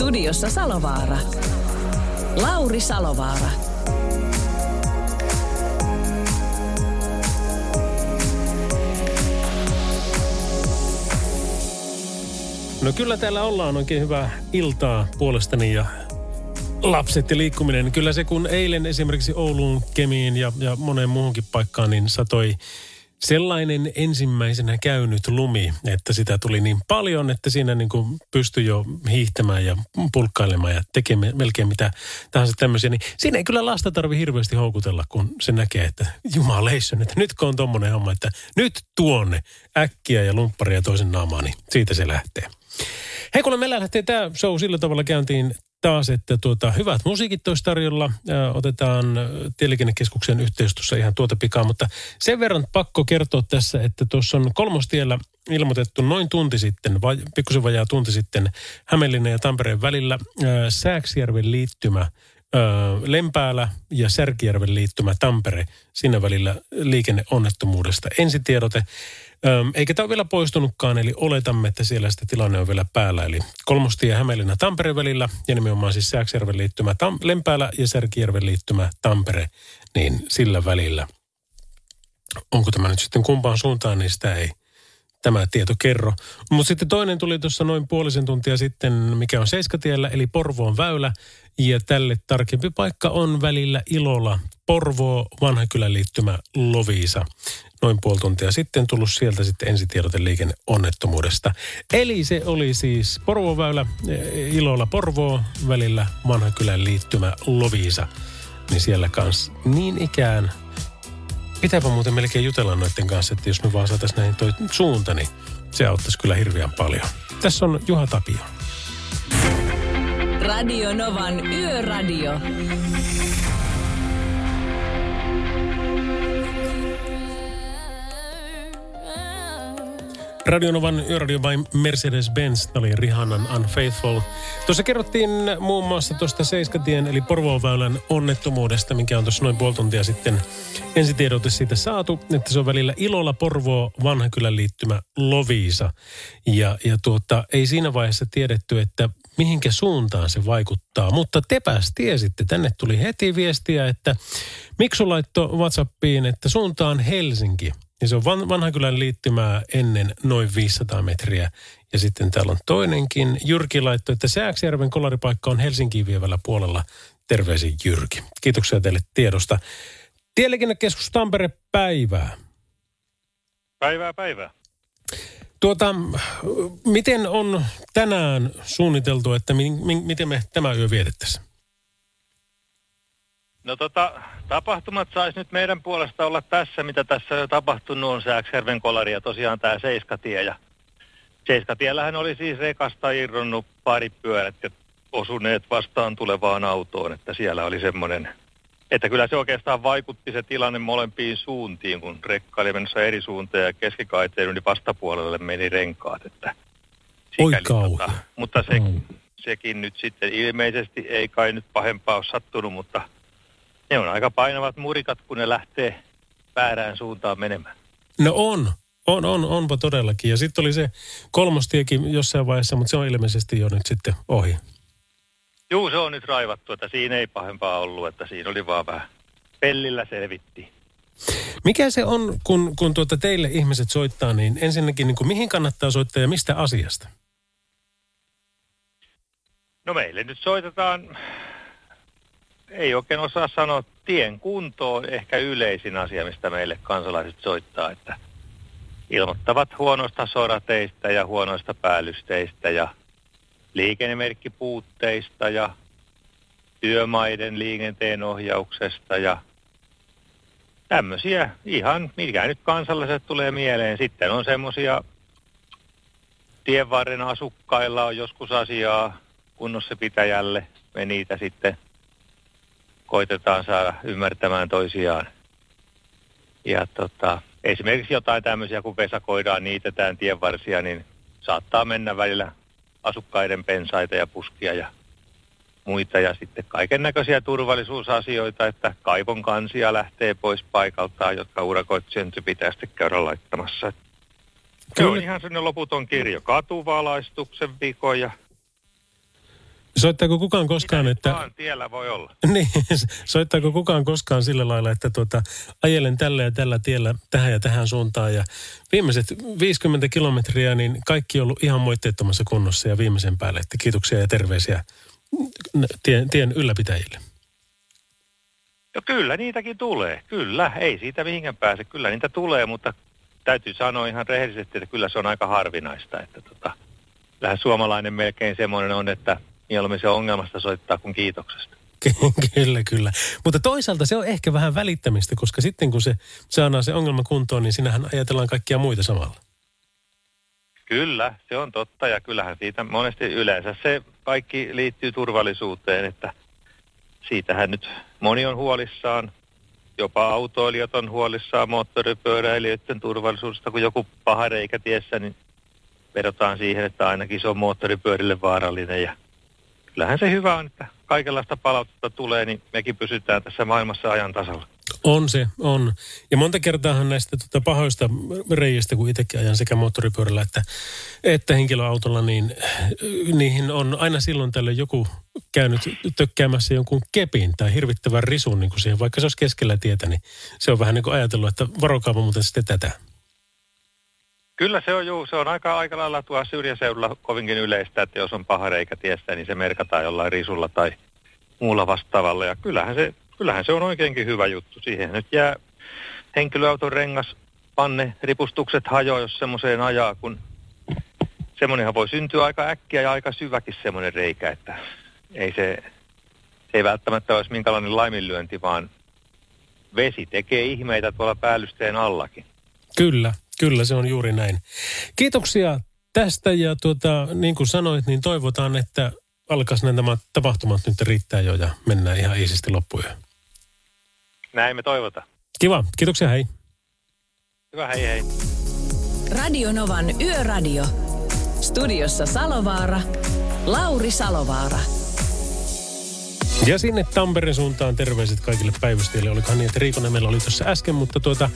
Studiossa Salovaara. Lauri Salovaara. No kyllä täällä ollaan oikein hyvää iltaa puolestani ja lapset ja liikkuminen. Kyllä se kun eilen esimerkiksi Ouluun, Kemiin ja, ja moneen muuhunkin paikkaan niin satoi sellainen ensimmäisenä käynyt lumi, että sitä tuli niin paljon, että siinä niin kuin pystyi jo hiihtämään ja pulkkailemaan ja tekemään melkein mitä tahansa tämmöisiä. Niin siinä ei kyllä lasta tarvi hirveästi houkutella, kun se näkee, että jumaleison, että nyt kun on tommonen homma, että nyt tuonne äkkiä ja lumpparia toisen naamaan, niin siitä se lähtee. Hei, kun meillä lähtee tämä show sillä tavalla käyntiin taas, että tuota, hyvät musiikit olisi tarjolla. Ää, otetaan Tieliikennekeskuksen yhteistyössä ihan tuota pikaa, mutta sen verran pakko kertoa tässä, että tuossa on kolmostiellä ilmoitettu noin tunti sitten, vai, pikkusen vajaa tunti sitten, Hämeenlinnan ja Tampereen välillä ää, Sääksjärven liittymä ää, Lempäälä ja Särkijärven liittymä Tampere, siinä välillä liikenneonnettomuudesta. Ensitiedote. Eikä tämä ole vielä poistunutkaan, eli oletamme, että siellä sitä tilanne on vielä päällä. Eli kolmostie Hämeenlinna Tampere välillä, ja nimenomaan siis Sääksjärven liittymä Tam- Lempäälä ja Särkijärven liittymä Tampere, niin sillä välillä. Onko tämä nyt sitten kumpaan suuntaan, niin sitä ei tämä tieto kerro. Mutta sitten toinen tuli tuossa noin puolisen tuntia sitten, mikä on Seiskatiellä, eli Porvoon väylä. Ja tälle tarkempi paikka on välillä Ilola, Porvoo, Vanhakylän liittymä Loviisa. Noin puoli tuntia sitten tullut sieltä sitten ensitiedote liikenneonnettomuudesta. Eli se oli siis Porvoon väylä, eh, Ilola, Porvoo, välillä Vanhakylän liittymä Loviisa. Niin siellä kanssa niin ikään Pitääpä muuten melkein jutella noiden kanssa, että jos me vaan saataisiin näihin toi suunta, niin se auttaisi kyllä hirveän paljon. Tässä on Juha Tapio. Radio Novan Yöradio. Radionovan yöradio by Mercedes-Benz, oli Rihannan Unfaithful. Tuossa kerrottiin muun muassa tuosta Seiskatien eli Porvoonväylän onnettomuudesta, mikä on tuossa noin puoli tuntia sitten ensitiedote siitä saatu, että se on välillä Ilolla Porvoo Vanhakylän liittymä Loviisa. Ja, ja tuota, ei siinä vaiheessa tiedetty, että mihinkä suuntaan se vaikuttaa. Mutta tepäs tiesitte, tänne tuli heti viestiä, että Miksu laittoi WhatsAppiin, että suuntaan Helsinki. Ja se on van, vanhakylän liittymää ennen noin 500 metriä. Ja sitten täällä on toinenkin. Jyrki laittoi, että Sääksjärven kolaripaikka on Helsinkiin vievällä puolella. Terveisin Jyrki. Kiitoksia teille tiedosta. Tieliikennekeskus Tampere, päivää. Päivää, päivää. Tuota, miten on tänään suunniteltu, että mi, mi, miten me tämä yö vietettäisiin? No tota, tapahtumat saisi nyt meidän puolesta olla tässä, mitä tässä on jo tapahtunut, on Sääksjärven kolari ja tosiaan tämä Seiskatie. Ja Seiskatiellähän oli siis rekasta irronnut pari pyörät ja osuneet vastaan tulevaan autoon, että siellä oli semmoinen, että kyllä se oikeastaan vaikutti se tilanne molempiin suuntiin, kun rekka oli menossa eri suuntaan ja keskikaiteen niin vastapuolelle meni renkaat, että Oi sikäli kauhea. mutta se, Mm. sekin nyt sitten ilmeisesti ei kai nyt pahempaa ole sattunut, mutta ne on aika painavat murikat, kun ne lähtee väärään suuntaan menemään. No on. On, on, onpa todellakin. Ja sitten oli se kolmostiekin jossain vaiheessa, mutta se on ilmeisesti jo nyt sitten ohi. Juu, se on nyt raivattu, että siinä ei pahempaa ollut, että siinä oli vaan vähän pellillä selvittiin. Mikä se on, kun, kun tuota teille ihmiset soittaa, niin ensinnäkin niin kuin mihin kannattaa soittaa ja mistä asiasta? No meille nyt soitetaan, ei oikein osaa sanoa, tien kunto on ehkä yleisin asia, mistä meille kansalaiset soittaa, että ilmoittavat huonoista sorateista ja huonoista päällysteistä ja liikennemerkkipuutteista ja työmaiden liikenteen ohjauksesta ja tämmöisiä ihan, mikä nyt kansalaiset tulee mieleen. Sitten on semmoisia tienvarren asukkailla on joskus asiaa kunnossa pitäjälle me niitä sitten koitetaan saada ymmärtämään toisiaan. Ja tota, esimerkiksi jotain tämmöisiä, kun vesakoidaan, niitetään tienvarsia, niin saattaa mennä välillä asukkaiden pensaita ja puskia ja muita ja sitten kaiken näköisiä turvallisuusasioita, että kaivon kansia lähtee pois paikaltaan, jotka urakoitsijan pitää sitten käydä laittamassa. Se on ihan sellainen loputon kirjo. Katuvalaistuksen vikoja. Soittaako kukaan koskaan, Mitä että... vaan tiellä voi olla. Niin, soittaako kukaan koskaan sillä lailla, että tuota, ajelen tällä ja tällä tiellä tähän ja tähän suuntaan ja viimeiset 50 kilometriä, niin kaikki on ollut ihan moitteettomassa kunnossa ja viimeisen päälle, että kiitoksia ja terveisiä tien, tien ylläpitäjille. No kyllä niitäkin tulee, kyllä. Ei siitä mihinkään pääse. Kyllä niitä tulee, mutta täytyy sanoa ihan rehellisesti, että kyllä se on aika harvinaista. Että tota, lähes suomalainen melkein semmoinen on, että mieluummin se ongelmasta soittaa kuin kiitoksesta. kyllä, kyllä. Mutta toisaalta se on ehkä vähän välittämistä, koska sitten kun se saadaan se ongelma kuntoon, niin sinähän ajatellaan kaikkia muita samalla. Kyllä, se on totta ja kyllähän siitä monesti yleensä se kaikki liittyy turvallisuuteen, että siitähän nyt moni on huolissaan. Jopa autoilijat on huolissaan moottoripyöräilijöiden turvallisuudesta, kun joku paha reikä tiessä, niin vedotaan siihen, että ainakin se on moottoripyörille vaarallinen. Ja kyllähän se hyvä on, että kaikenlaista palautetta tulee, niin mekin pysytään tässä maailmassa ajan tasalla. On se, on. Ja monta kertaahan näistä tuota pahoista reijistä, kun itsekin ajan sekä moottoripyörällä että, että henkilöautolla, niin niihin on aina silloin tällöin joku käynyt tökkäämässä jonkun kepin tai hirvittävän risun niin kuin siihen, vaikka se olisi keskellä tietä, niin se on vähän niin kuin ajatellut, että varokaapa muuten sitten tätä. Kyllä se on juu, se on aika, aika lailla tuolla syrjäseudulla kovinkin yleistä, että jos on paha reikä tiessä, niin se merkataan jollain risulla tai muulla vastaavalla. Ja kyllähän se kyllähän se on oikeinkin hyvä juttu. Siihen nyt jää henkilöauton rengas, panne, ripustukset hajoaa, jos semmoiseen ajaa, kun semmoinenhan voi syntyä aika äkkiä ja aika syväkin semmoinen reikä, että ei se, se ei välttämättä olisi minkälainen laiminlyönti, vaan vesi tekee ihmeitä tuolla päällysteen allakin. Kyllä, kyllä se on juuri näin. Kiitoksia tästä ja tuota, niin kuin sanoit, niin toivotaan, että alkaisi nämä tapahtumat nyt riittää jo ja mennään ihan iisisti loppuun. Näin me toivotaan. Kiva. Kiitoksia, hei. Hyvä, hei hei. Radio Novan Yöradio. Studiossa Salovaara. Lauri Salovaara. Ja sinne Tampereen suuntaan terveiset kaikille päivystäjille. Olikohan niin, että Riikonen oli tuossa äsken, mutta tuota,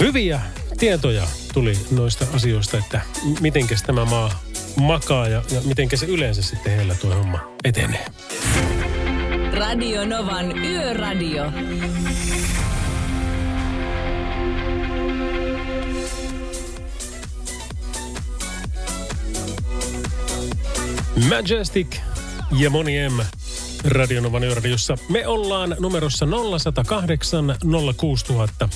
hyviä tietoja tuli noista asioista, että mitenkäs tämä maa makaa ja, ja mitenkä se yleensä sitten heillä tuo homma etenee. Radio Novan Yöradio. Majestic ja Moni M Radionovan yöradiossa. Me ollaan numerossa 0108 06000.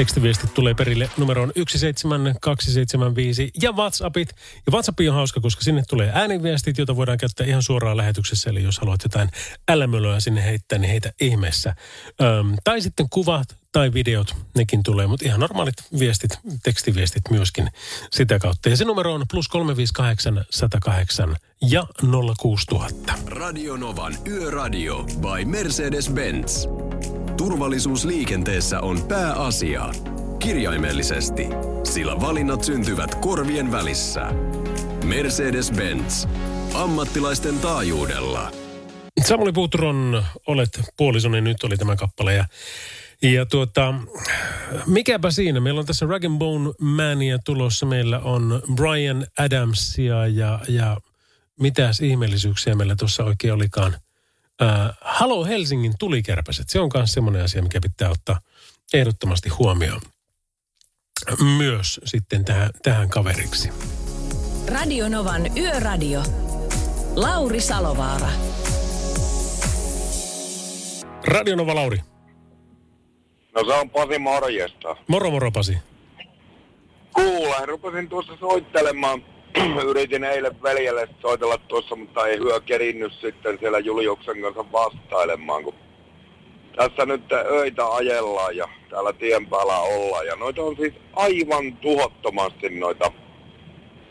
Tekstiviestit tulee perille numeroon 17275 ja WhatsAppit. Ja WhatsApp on hauska, koska sinne tulee ääniviestit, joita voidaan käyttää ihan suoraan lähetyksessä. Eli jos haluat jotain älämölöä sinne heittää, niin heitä ihmeessä. Öm, tai sitten kuvat tai videot, nekin tulee, mutta ihan normaalit viestit, tekstiviestit myöskin sitä kautta. Ja se numero on plus 358 108 ja 06000. Radio Novan Yöradio by Mercedes-Benz. Turvallisuus liikenteessä on pääasia. Kirjaimellisesti, sillä valinnat syntyvät korvien välissä. Mercedes-Benz. Ammattilaisten taajuudella. Samuli Putron, olet puolisoni, nyt oli tämä kappale. Ja, ja tuota, mikäpä siinä, meillä on tässä Rag Bone Mania tulossa. Meillä on Brian Adamsia ja, ja mitäs ihmeellisyyksiä meillä tuossa oikein olikaan – Äh, Halo Helsingin tulikärpäset, se on myös semmoinen asia, mikä pitää ottaa ehdottomasti huomioon myös sitten tähän, tähän kaveriksi. Radio Novan Yöradio. Lauri Salovaara. Radio Nova Lauri. No se on Pasi morjesta. Moro moro Pasi. Kuule, rupesin tuossa soittelemaan yritin eilen veljelle soitella tuossa, mutta ei hyö kerinnyt sitten siellä Juliuksen kanssa vastailemaan, kun tässä nyt öitä ajellaan ja täällä tien päällä ollaan. Ja noita on siis aivan tuhottomasti noita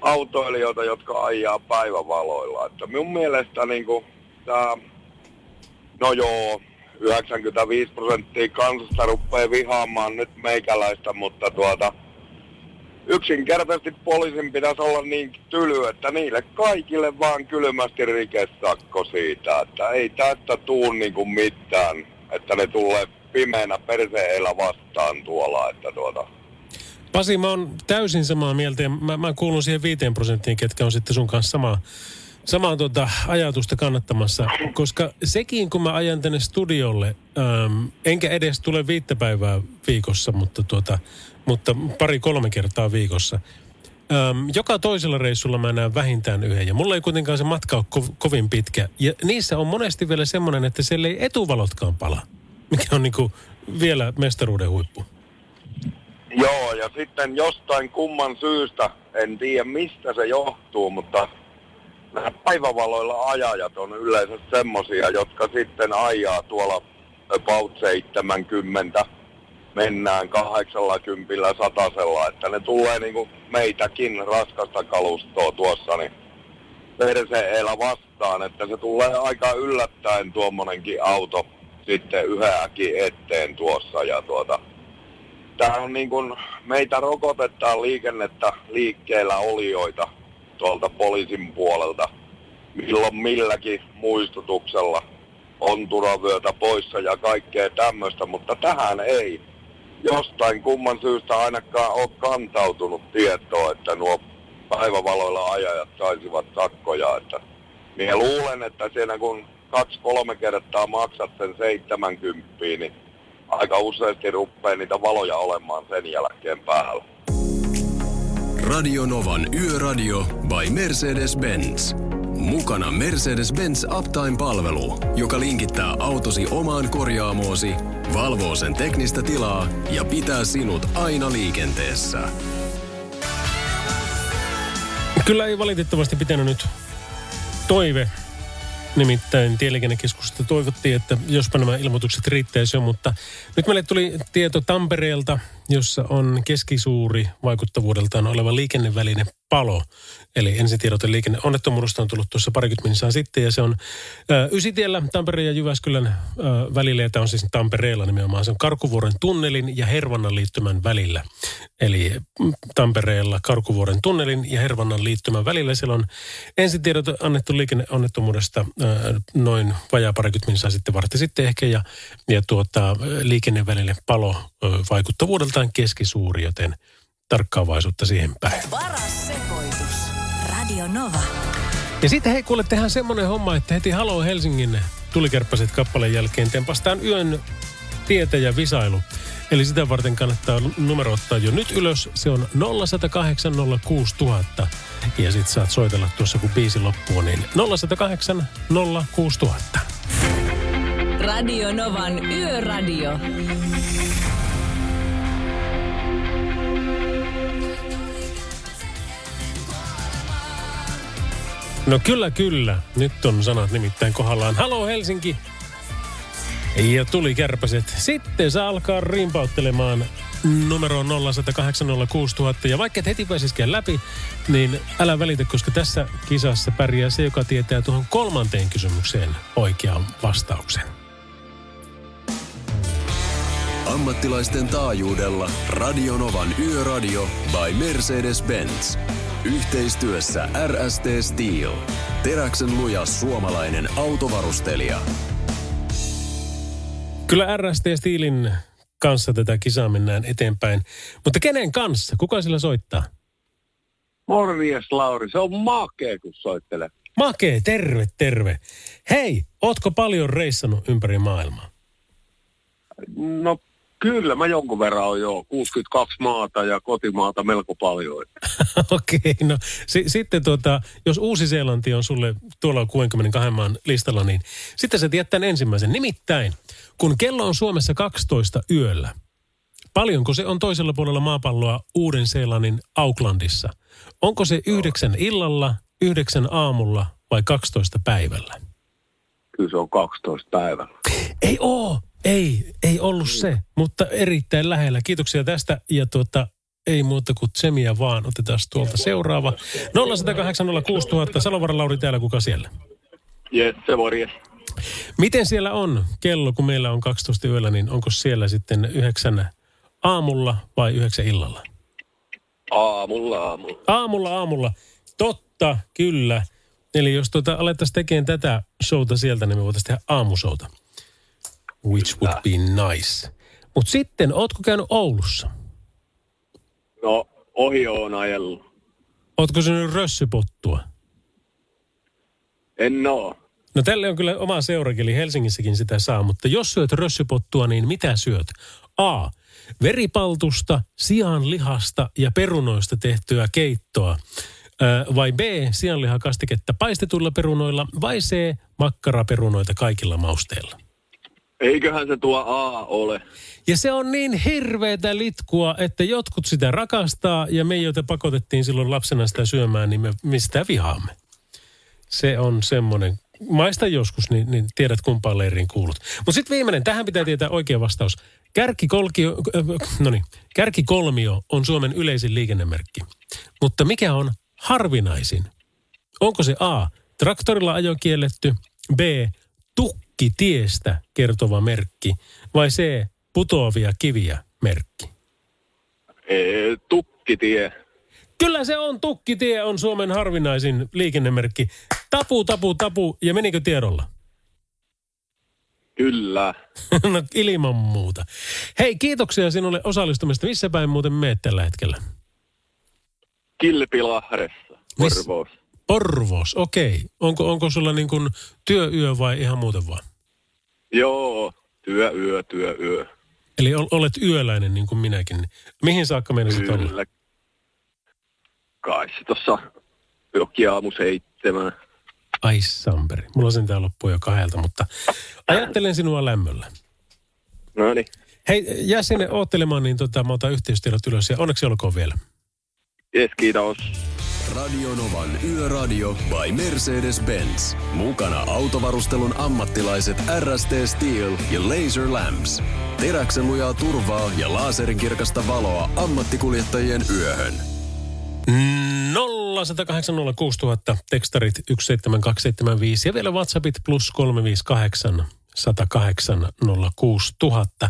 autoilijoita, jotka ajaa päivävaloilla. Että minun mielestä niin kuin, että no joo, 95 prosenttia kansasta rupeaa vihaamaan nyt meikäläistä, mutta tuota, yksinkertaisesti poliisin pitäisi olla niin tyly, että niille kaikille vaan kylmästi rikesakko siitä, että ei tästä tuu niin kuin mitään, että ne tulee pimeänä perseellä vastaan tuolla, että tuota, Pasi, mä oon täysin samaa mieltä ja mä, mä kuulun siihen viiteen prosenttiin, ketkä on sitten sun kanssa samaa, samaa tuota ajatusta kannattamassa. Koska sekin, kun mä ajan tänne studiolle, äm, enkä edes tule viittä päivää viikossa, mutta, tuota, mutta pari-kolme kertaa viikossa. Äm, joka toisella reissulla mä näen vähintään yhden. Ja mulla ei kuitenkaan se matka ole ko- kovin pitkä. Ja niissä on monesti vielä semmoinen, että siellä ei etuvalotkaan pala. Mikä on niinku vielä mestaruuden huippu. Joo, ja sitten jostain kumman syystä, en tiedä mistä se johtuu, mutta nämä päivävaloilla ajajat on yleensä semmosia, jotka sitten ajaa tuolla about 70, mennään 80 satasella, että ne tulee niinku meitäkin raskasta kalustoa tuossa, niin perseellä vastaan, että se tulee aika yllättäen tuommoinenkin auto sitten yhäkin eteen tuossa ja tuota, Tämä on niin kuin, meitä rokotetaan liikennettä liikkeellä olijoita tuolta poliisin puolelta. Milloin milläkin muistutuksella on turavyötä poissa ja kaikkea tämmöistä, mutta tähän ei jostain kumman syystä ainakaan ole kantautunut tietoa, että nuo päivävaloilla ajajat saisivat sakkoja. Että minä luulen, että siinä kun kaksi-kolme kertaa maksat sen 70, niin aika useasti rupeaa niitä valoja olemaan sen jälkeen päällä. Radio Novan Yöradio by Mercedes-Benz. Mukana Mercedes-Benz Uptime-palvelu, joka linkittää autosi omaan korjaamoosi, valvoo sen teknistä tilaa ja pitää sinut aina liikenteessä. Kyllä ei valitettavasti pitänyt nyt toive. Nimittäin tieliikennekeskuksesta toivottiin, että jospa nämä ilmoitukset riittäisi jo, mutta nyt meille tuli tieto Tampereelta, jossa on keskisuuri vaikuttavuudeltaan oleva liikenneväline palo. Eli ensitiedote liikenneonnettomuudesta on tullut tuossa parikymmentä minuuttia sitten ja se on ä, Ysitiellä Tampereen ja Jyväskylän ä, välillä. Ja tämä on siis Tampereella nimenomaan. Se on Karkuvuoren tunnelin ja Hervannan liittymän välillä. Eli mm, Tampereella Karkuvuoren tunnelin ja Hervannan liittymän välillä. Siellä on ensitiedote annettu liikenneonnettomuudesta ä, noin vajaa parikymmentä minuuttia sitten vartti sitten ehkä. Ja, ja tuota, liikennevälille palo ä, vaikuttavuudeltaan keskisuuri, joten tarkkaavaisuutta siihen päin. Paras sekoitus. Radio Nova. Ja sitten hei kuule, tehdään semmoinen homma, että heti Halo Helsingin tulikärppäset kappaleen jälkeen tempastaan yön tietä ja visailu. Eli sitä varten kannattaa numero ottaa jo nyt ylös. Se on 0108 06000. Ja sit saat soitella tuossa kun biisi loppuu, niin 0108 06000. Radio Novan Yöradio. No kyllä, kyllä. Nyt on sanat nimittäin kohdallaan. Halo Helsinki. Ja tuli kärpäset. Sitten se alkaa rimpauttelemaan numero 0806000. Ja vaikka et heti pääsisikään läpi, niin älä välitä, koska tässä kisassa pärjää se, joka tietää tuohon kolmanteen kysymykseen oikean vastauksen. Ammattilaisten taajuudella Radionovan Yöradio by Mercedes-Benz. Yhteistyössä RST Steel. Teräksen luja suomalainen autovarustelija. Kyllä RST Steelin kanssa tätä kisaa mennään eteenpäin. Mutta kenen kanssa? Kuka sillä soittaa? Morjes Lauri, se on makea kun soittelee. Make, terve, terve. Hei, ootko paljon reissannut ympäri maailmaa? No kyllä, mä jonkun verran on jo 62 maata ja kotimaata melko paljon. Okei, okay, no si- sitten tuota, jos Uusi-Seelanti on sulle tuolla 62 maan listalla, niin sitten sä tiedät tämän ensimmäisen. Nimittäin, kun kello on Suomessa 12 yöllä, paljonko se on toisella puolella maapalloa Uuden-Seelannin Aucklandissa? Onko se yhdeksän illalla, yhdeksän aamulla vai 12 päivällä? Kyllä se on 12 päivällä. Ei oo, ei, ei ollut se, mutta erittäin lähellä. Kiitoksia tästä ja tuota, ei muuta kuin tsemiä vaan. Otetaan tuolta seuraava. 0806000, Salovaran Lauri täällä, kuka siellä? Jes, se morjes. Miten siellä on kello, kun meillä on 12 yöllä, niin onko siellä sitten yhdeksän aamulla vai yhdeksän illalla? Aamulla, aamulla. Aamulla, aamulla. Totta, kyllä. Eli jos tuota alettaisiin tekemään tätä showta sieltä, niin me voitaisiin tehdä aamushowta. Which would be nice. Mutta sitten, ootko käynyt Oulussa? No, ohi on ajellut. Ootko syönyt rössypottua? En oo. No tälle on kyllä oma seurakin, eli Helsingissäkin sitä saa, mutta jos syöt rössypottua, niin mitä syöt? A. Veripaltusta, sianlihasta ja perunoista tehtyä keittoa. Vai B. Sianlihakastiketta paistetuilla perunoilla. Vai C. Makkaraperunoita kaikilla mausteilla. Eiköhän se tuo A ole. Ja se on niin hirveätä litkua, että jotkut sitä rakastaa ja me, joita pakotettiin silloin lapsena sitä syömään, niin me, me sitä vihaamme. Se on semmoinen, maista joskus, niin, niin tiedät kumpaan leiriin kuulut. Mutta sitten viimeinen, tähän pitää tietää oikea vastaus. Kärkikolkio, äh, no niin, kärkikolmio on Suomen yleisin liikennemerkki. Mutta mikä on harvinaisin? Onko se A, traktorilla ajo kielletty, B, tukki tiestä kertova merkki, vai C, putoavia kiviä merkki? Ee, tukkitie. Kyllä se on, tukkitie on Suomen harvinaisin liikennemerkki. Tapu, tapu, tapu, ja menikö tiedolla? Kyllä. no ilman muuta. Hei, kiitoksia sinulle osallistumista. Missä päin muuten meet tällä hetkellä? Kilpilahdessa. Porvoos. Porvos, okei. Onko, onko sulla niin kuin työyö vai ihan muuten vaan? Joo, työ, yö, työ, yö. Eli ol, olet yöläinen niin kuin minäkin. Mihin saakka meinasit olla? Kyllä. Kai se tossa jokin aamu seitsemän. Ai samperi. Mulla sen tää loppuu jo kahdelta, mutta ajattelen sinua lämmöllä. No niin. Hei, jää sinne oottelemaan, niin tota, mä otan yhteystiedot ylös ja onneksi olkoon vielä. Jes, kiitos. Radio Novan Yöradio by Mercedes-Benz. Mukana autovarustelun ammattilaiset RST Steel ja Laser Lamps. Teräksen lujaa turvaa ja laserin kirkasta valoa ammattikuljettajien yöhön. 0806000, tekstarit 17275 ja vielä WhatsAppit plus 358 108 06000.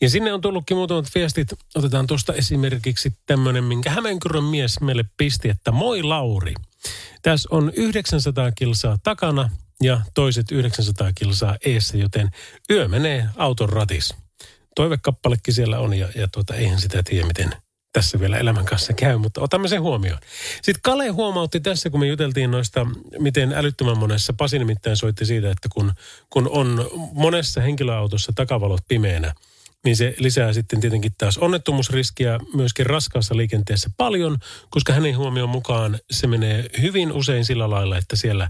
Ja sinne on tullutkin muutamat viestit. Otetaan tuosta esimerkiksi tämmöinen, minkä Hämeenkyrön mies meille pisti, että moi Lauri. Tässä on 900 kilsaa takana ja toiset 900 kilsaa eessä, joten yö menee auton ratis. Toivekappalekin siellä on ja, ja tuota, eihän sitä tiedä, miten tässä vielä elämän kanssa käy, mutta otamme sen huomioon. Sitten Kale huomautti tässä, kun me juteltiin noista, miten älyttömän monessa, Pasi nimittäin soitti siitä, että kun, kun on monessa henkilöautossa takavalot pimeänä, niin se lisää sitten tietenkin taas onnettomuusriskiä myöskin raskaassa liikenteessä paljon, koska hänen huomioon mukaan se menee hyvin usein sillä lailla, että siellä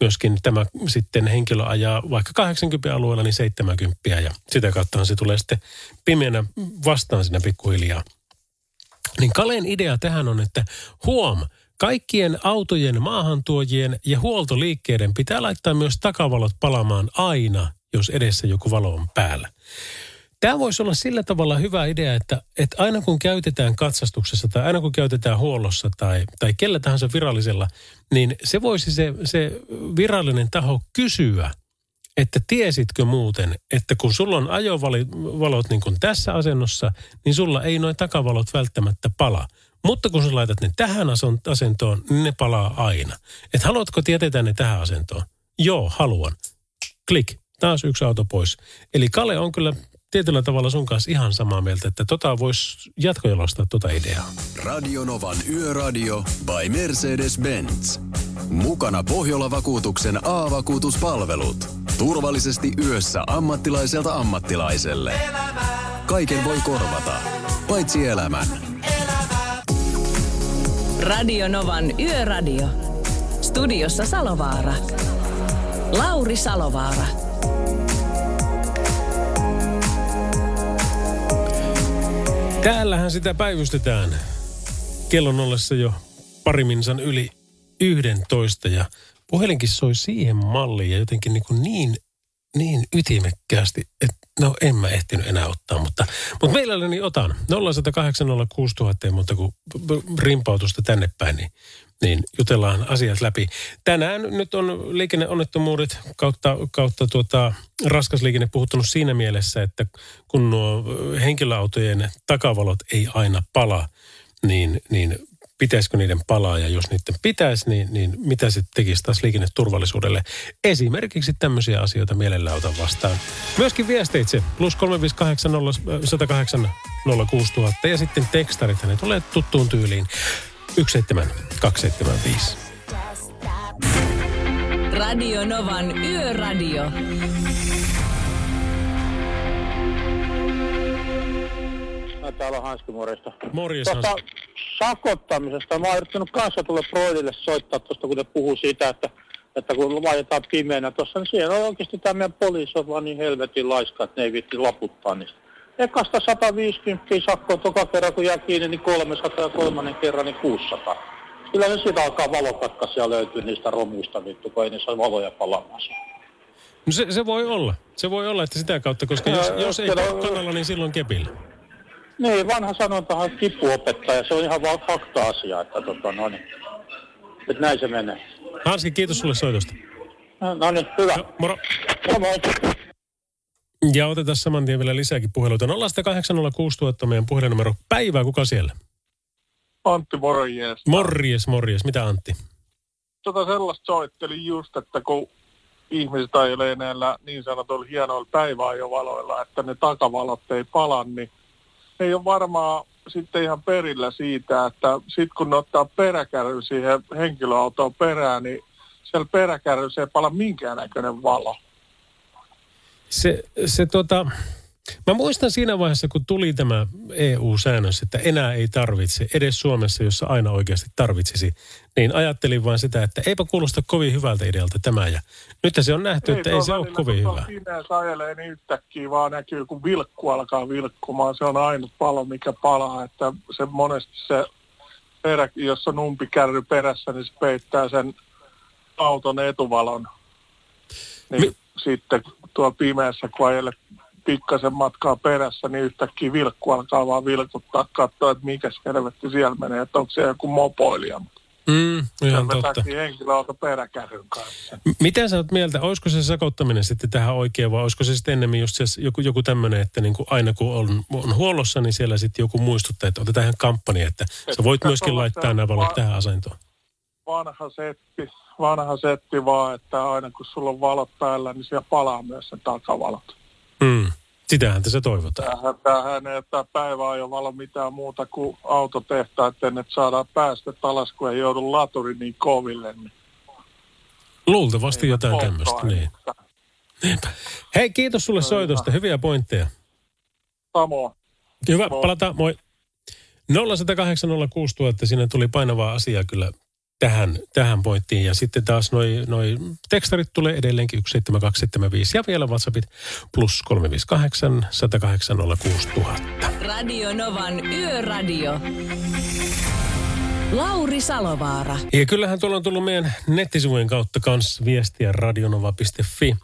myöskin tämä sitten henkilö ajaa vaikka 80 alueella niin 70 ja sitä kautta se tulee sitten pimeänä vastaan siinä pikkuhiljaa. Niin Kalen idea tähän on, että huom, kaikkien autojen maahantuojien ja huoltoliikkeiden pitää laittaa myös takavalot palamaan aina, jos edessä joku valo on päällä. Tämä voisi olla sillä tavalla hyvä idea, että, että aina kun käytetään katsastuksessa tai aina kun käytetään huollossa tai, tai kellä tahansa virallisella, niin se voisi se, se virallinen taho kysyä, että tiesitkö muuten, että kun sulla on ajovalot niin kuin tässä asennossa, niin sulla ei noin takavalot välttämättä pala. Mutta kun sä laitat ne tähän asentoon, niin ne palaa aina. Et haluatko tietää ne tähän asentoon? Joo, haluan. Klik. Taas yksi auto pois. Eli Kale on kyllä tietyllä tavalla sun kanssa ihan samaa mieltä, että tota voisi jatkojalostaa tota ideaa. Radio Novan Yöradio by Mercedes-Benz. Mukana Pohjola-vakuutuksen A-vakuutuspalvelut. Turvallisesti yössä ammattilaiselta ammattilaiselle. Kaiken voi korvata, paitsi elämän. Radio Novan Yöradio. Studiossa Salovaara. Lauri Salovaara. Täällähän sitä päivystetään. Kellon ollessa jo pari minsan yli 11 ja puhelinkin soi siihen malliin ja jotenkin niin, kuin niin, niin ytimekkäästi, että No en mä ehtinyt enää ottaa, mutta, mutta meillä niin otan. 0108 06000 ei muuta kuin rimpautusta tänne päin, niin, niin jutellaan asiat läpi. Tänään nyt on liikenneonnettomuudet kautta, kautta tuota, raskas liikenne puhuttanut siinä mielessä, että kun nuo henkilöautojen takavalot ei aina pala, niin, niin pitäisikö niiden palaa ja jos niiden pitäisi, niin, niin mitä se tekisi taas liikenneturvallisuudelle. Esimerkiksi tämmöisiä asioita mielellä otan vastaan. Myöskin viesteitse plus 358 06000 ja sitten tekstarit, ne tulee tuttuun tyyliin 17275. Radio Novan Yöradio. Mä täällä on Hanski morjesta. Morjes, Tuosta Hanski. sakottamisesta. Mä oon yrittänyt kanssa tulla Broidille soittaa tuosta, kun ne puhuu siitä, että, että kun vaihdetaan pimeänä tuossa, niin siellä on oikeasti tämä meidän poliisi on vaan niin helvetin laiska, että ne ei viitti laputtaa niistä. Ekasta 150 sakkoa toka kerran, kun jää kiinni, niin 300 ja kolmannen kerran, niin 600. Kyllä ne siitä alkaa valokatkaisia löytyy niistä romuista vittu, kun ei niissä valoja palaamaan. No se, se voi olla. Se voi olla, että sitä kautta, koska jos, jos ei kanalla, niin silloin kepillä. Niin, vanha sanontahan kipuopettaja, se on ihan vaan fakta-asia, että tota, no niin. Että näin se menee. Hanski, kiitos sulle soitosta. No, no niin, hyvä. No, moro. No, moi. Ja otetaan saman tien vielä lisääkin puheluita. 0806000 meidän puhelinnumero. Päivää, kuka siellä? Antti morjes. Morjes, morjes. Mitä Antti? Tota sellaista soittelin just, että kun ihmiset ajelee näillä niin sanotuilla hienoilla päiväajovaloilla, että ne takavalot ei pala, niin ei ole varmaan sitten ihan perillä siitä, että sitten kun ne ottaa peräkärryn siihen henkilöautoon perään, niin siellä peräkärryssä ei pala minkäännäköinen valo. Se, se tota, mä muistan siinä vaiheessa, kun tuli tämä EU-säännös, että enää ei tarvitse, edes Suomessa, jossa aina oikeasti tarvitsisi, niin ajattelin vain sitä, että eipä kuulosta kovin hyvältä idealta tämä. Ja nyt se on nähty, että ei se ole kovin hyvä. tuolla Pimeässä ajelee, niin yhtäkkiä vaan näkyy, kun vilkku alkaa vilkkumaan. Se on ainut palo, mikä palaa. Että se monesti se perä, jos on umpikärry perässä, niin se peittää sen auton etuvalon. Niin Mi- sitten tuo pimeässä, kun ajelee pikkasen matkaa perässä, niin yhtäkkiä vilkku alkaa vaan vilkuttaa, katsoa, että mikä helvetti siellä menee, että onko se joku mopoilija. Mm, ihan totta. henkilöauto peräkärryn kanssa. M- Mitä sä oot mieltä, olisiko se sakottaminen sitten tähän oikein vai olisiko se sitten ennemmin just se, joku, joku tämmöinen, että niin kuin aina kun on, on huollossa, niin siellä sitten joku muistuttaa, että otetaan ihan kampanja, että sä voit myöskin laittaa nämä valot va- tähän asentoon. vanha setti, vanha setti vaan, että aina kun sulla on valot päällä, niin siellä palaa myös se takavalot. Sitähän tässä toivotaan. Tähän, tähän ei ottaa päiväajovalo mitään muuta kuin autotehtaiden, että saadaan päästöt alas, kun ei joudu laturi niin koville. Niin Luultavasti jotain tämmöistä, niin. Hei, kiitos sulle soitosta. Hyviä pointteja. Samoin. Hyvä, Moi. palataan. Moi. 0108 06000, siinä tuli painavaa asiaa kyllä tähän, tähän pointtiin. Ja sitten taas noi, noi tekstarit tulee edelleenkin 17275 ja vielä WhatsAppit plus 358 108 06000. Radio Novan Yöradio. Lauri Salovaara. Ja kyllähän tuolla on tullut meidän nettisivujen kautta kanssa viestiä radionova.fi.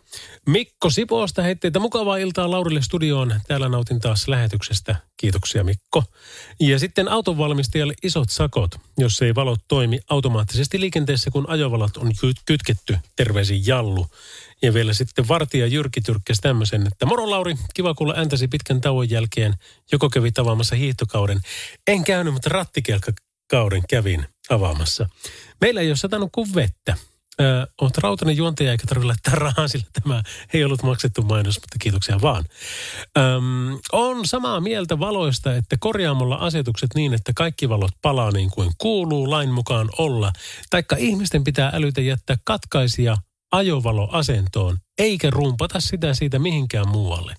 Mikko Sipoosta heitteitä mukavaa iltaa Laurille studioon. Täällä nautin taas lähetyksestä. Kiitoksia Mikko. Ja sitten autonvalmistajalle isot sakot, jos ei valot toimi automaattisesti liikenteessä, kun ajovalot on ky- kytketty. Terveisin Jallu. Ja vielä sitten vartija Jyrki tyrkkäsi tämmöisen, että moro Lauri, kiva kuulla ääntäsi pitkän tauon jälkeen. Joko kävi avaamassa hiihtokauden. En käynyt, mutta rattikelkkakauden kävin avaamassa. Meillä ei ole satanut kuin vettä. Ö, oot rautainen juontaja eikä tarvitse laittaa rahaa, sillä tämä ei ollut maksettu mainos, mutta kiitoksia vaan. Öm, on samaa mieltä valoista, että korjaamolla asetukset niin, että kaikki valot palaa niin kuin kuuluu lain mukaan olla. Taikka ihmisten pitää älytä jättää katkaisia ajovaloasentoon, eikä rumpata sitä siitä mihinkään muualle.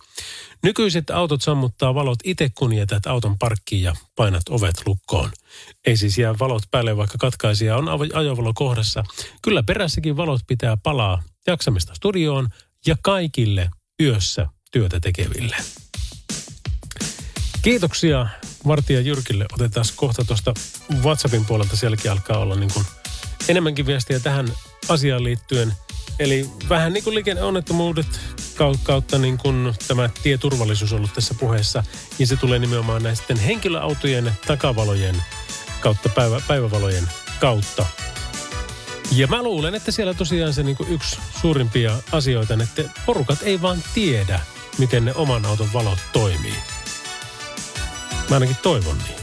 Nykyiset autot sammuttaa valot itse, kun jätät auton parkkiin ja painat ovet lukkoon. Ei siis jää valot päälle, vaikka katkaisija on ajovalo kohdassa. Kyllä perässäkin valot pitää palaa jaksamista studioon ja kaikille yössä työtä tekeville. Kiitoksia Vartija Jyrkille. Otetaan kohta tuosta WhatsAppin puolelta. Sielläkin alkaa olla niin kuin enemmänkin viestiä tähän asiaan liittyen. Eli vähän niin kuin liikenneonnettomuudet kautta niin kun tämä tieturvallisuus ollut tässä puheessa. Ja se tulee nimenomaan näisten henkilöautojen takavalojen kautta, päivä, päivävalojen kautta. Ja mä luulen, että siellä tosiaan se niin yksi suurimpia asioita, on, että porukat ei vaan tiedä, miten ne oman auton valot toimii. Mä ainakin toivon niin.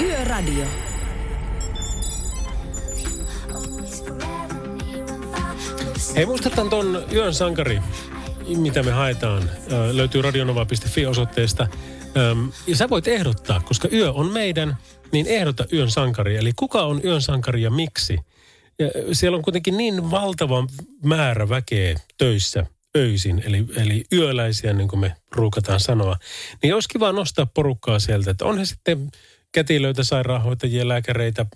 Yöradio. Hei, muistetaan ton Yön sankari, mitä me haetaan. Ö, löytyy radionova.fi osoitteesta. Öm, ja sä voit ehdottaa, koska yö on meidän, niin ehdota Yön sankari. Eli kuka on Yön sankari ja miksi? Ja siellä on kuitenkin niin valtava määrä väkeä töissä öisin, eli, eli yöläisiä, niin kuin me ruukataan sanoa. Niin olisi kiva nostaa porukkaa sieltä, että on he sitten kätilöitä, sairaanhoitajia, lääkäreitä,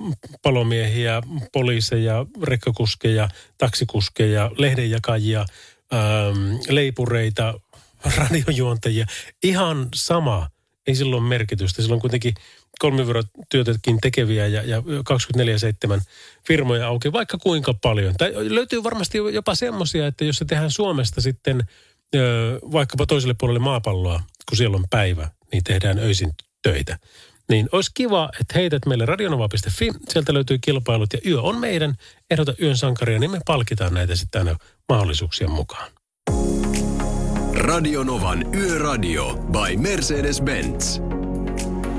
palomiehiä, poliiseja, rekkakuskeja, taksikuskeja, lehdenjakajia, ähm, leipureita, radiojuontajia. Ihan sama. Ei silloin merkitystä. Silloin kuitenkin kolmivuorotyötäkin tekeviä ja, ja 24-7 firmoja auki, vaikka kuinka paljon. Tai löytyy varmasti jopa semmoisia, että jos se tehdään Suomesta sitten vaikkapa toiselle puolelle maapalloa, kun siellä on päivä, niin tehdään öisin töitä. Niin olisi kiva, että heität meille radionova.fi, sieltä löytyy kilpailut ja yö on meidän, ehdota yön sankaria, niin me palkitaan näitä sitten aina mahdollisuuksien mukaan. Radionovan Yöradio by Mercedes-Benz.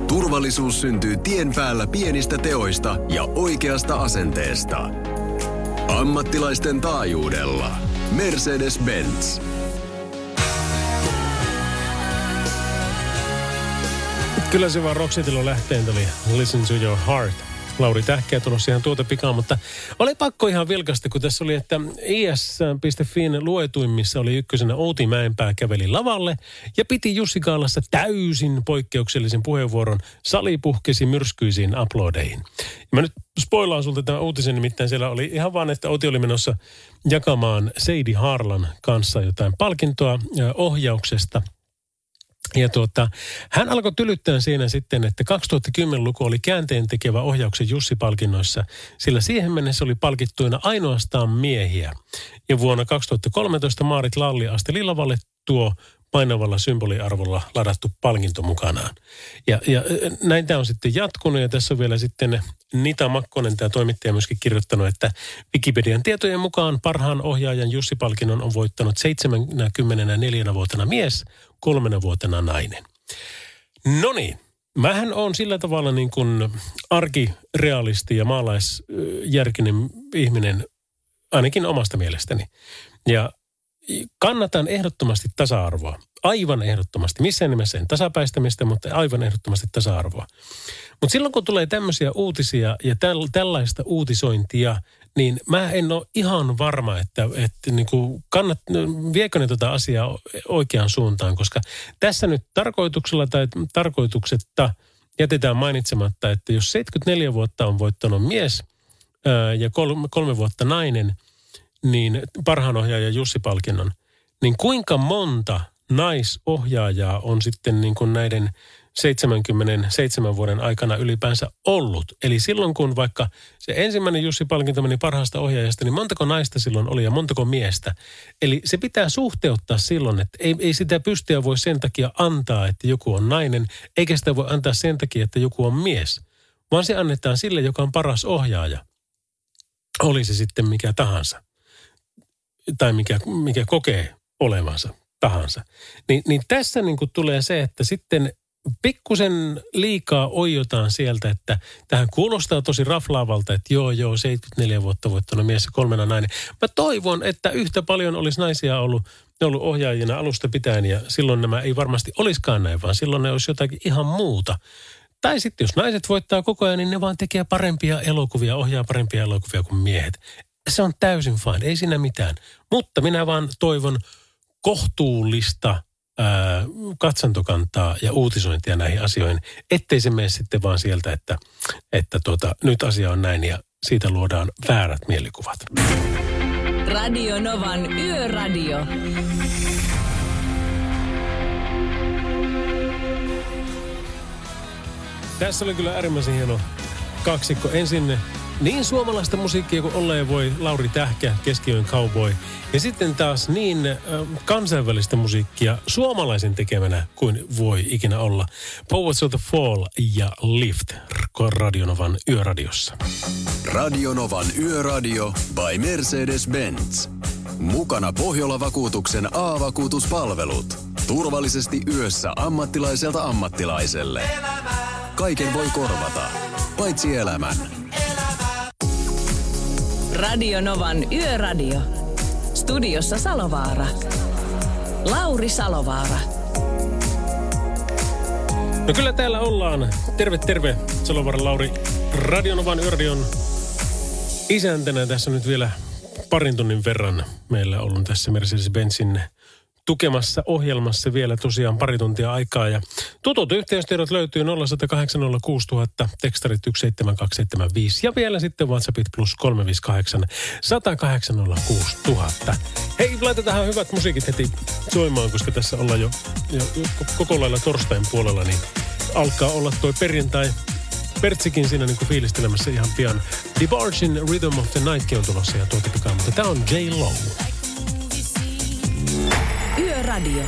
Turvallisuus syntyy tien päällä pienistä teoista ja oikeasta asenteesta. Ammattilaisten taajuudella. Mercedes-Benz. Kyllä se vaan Roxetilla lähteen tuli Listen to your heart. Lauri Tähkeä tulossa ihan tuota pikaa, mutta oli pakko ihan vilkasta, kun tässä oli, että is.fin luetuimmissa oli ykkösenä Outi Mäenpää käveli lavalle ja piti Jussi Kaalassa täysin poikkeuksellisen puheenvuoron. Sali puhkesi myrskyisiin uploadeihin. Mä nyt spoilaan sulta tämän uutisen, nimittäin siellä oli ihan vaan, että Outi oli menossa jakamaan Seidi Harlan kanssa jotain palkintoa ja ohjauksesta – ja tuota, hän alkoi tylyttää siinä sitten, että 2010-luku oli käänteen tekevä ohjauksen Jussi-palkinnoissa, sillä siihen mennessä oli palkittuina ainoastaan miehiä. Ja vuonna 2013 Maarit Lalli asteli lavalle tuo painavalla symboliarvolla ladattu palkinto mukanaan. Ja, ja näin tämä on sitten jatkunut ja tässä on vielä sitten Nita Makkonen, tämä toimittaja myöskin kirjoittanut, että Wikipedian tietojen mukaan parhaan ohjaajan Jussi-palkinnon on voittanut 74 vuotena mies, kolmena vuotena nainen. No niin, mähän on sillä tavalla niin kuin arkirealisti ja maalaisjärkinen ihminen, ainakin omasta mielestäni. Ja kannatan ehdottomasti tasa-arvoa. Aivan ehdottomasti. Missään nimessä en tasapäistämistä, mutta aivan ehdottomasti tasa-arvoa. Mutta silloin kun tulee tämmöisiä uutisia ja täl, tällaista uutisointia, niin mä en ole ihan varma, että, että niin kuin kannat, viekö ne tuota asiaa oikeaan suuntaan, koska tässä nyt tarkoituksella tai tarkoituksetta jätetään mainitsematta, että jos 74 vuotta on voittanut mies ja kolme, kolme vuotta nainen, niin parhaan ohjaajan Jussi-palkinnon, niin kuinka monta naisohjaajaa on sitten niin kuin näiden 77 vuoden aikana ylipäänsä ollut. Eli silloin kun vaikka se ensimmäinen Jussi-palkinto meni parhaasta ohjaajasta, niin montako naista silloin oli ja montako miestä. Eli se pitää suhteuttaa silloin, että ei, ei sitä pystyä voi sen takia antaa, että joku on nainen, eikä sitä voi antaa sen takia, että joku on mies. Vaan se annetaan sille, joka on paras ohjaaja. Oli se sitten mikä tahansa. Tai mikä, mikä kokee olevansa tahansa. Niin, niin tässä niin kuin tulee se, että sitten pikkusen liikaa oijotaan sieltä, että tähän kuulostaa tosi raflaavalta, että joo, joo, 74 vuotta voittanut mies ja kolmena nainen. Mä toivon, että yhtä paljon olisi naisia ollut, ne ollut ohjaajina alusta pitäen ja silloin nämä ei varmasti olisikaan näin, vaan silloin ne olisi jotakin ihan muuta. Tai sitten jos naiset voittaa koko ajan, niin ne vaan tekee parempia elokuvia, ohjaa parempia elokuvia kuin miehet. Se on täysin fine, ei siinä mitään. Mutta minä vaan toivon kohtuullista ää, katsantokantaa ja uutisointia näihin asioihin, ettei se mene sitten vaan sieltä, että, että tuota, nyt asia on näin ja siitä luodaan väärät mielikuvat. Radio Novan Yöradio. Tässä oli kyllä äärimmäisen hieno kaksikko. Ensin niin suomalaista musiikkia kuin olleen voi Lauri Tähkä, Keskiöön cowboy. Ja sitten taas niin äh, kansainvälistä musiikkia suomalaisen tekemänä kuin voi ikinä olla. Poets of the Fall ja Lift Radionovan yöradiossa. Radionovan Yöradio by Mercedes-Benz. Mukana Pohjola-vakuutuksen A-vakuutuspalvelut. Turvallisesti yössä ammattilaiselta ammattilaiselle. Kaiken voi korvata, paitsi elämän. Radio Novan Yöradio. Studiossa Salovaara. Lauri Salovaara. No kyllä täällä ollaan. Terve, terve. Salovaaran Lauri Radionovan Yöradion isäntänä tässä nyt vielä parin tunnin verran. Meillä on tässä Mercedes-Benzin tukemassa ohjelmassa vielä tosiaan pari tuntia aikaa. Ja tutut yhteystiedot löytyy 0108 tekstarit 17275 ja vielä sitten WhatsAppit plus 358 108 Hei, laitetaan hyvät musiikit heti soimaan, koska tässä ollaan jo, jo koko lailla torstain puolella, niin alkaa olla tuo perjantai Pertsikin siinä niinku fiilistelemässä ihan pian. DeBargein Rhythm of the Night on tulossa ja tuota pikaa, mutta tää on J. Lowe. Yöradio.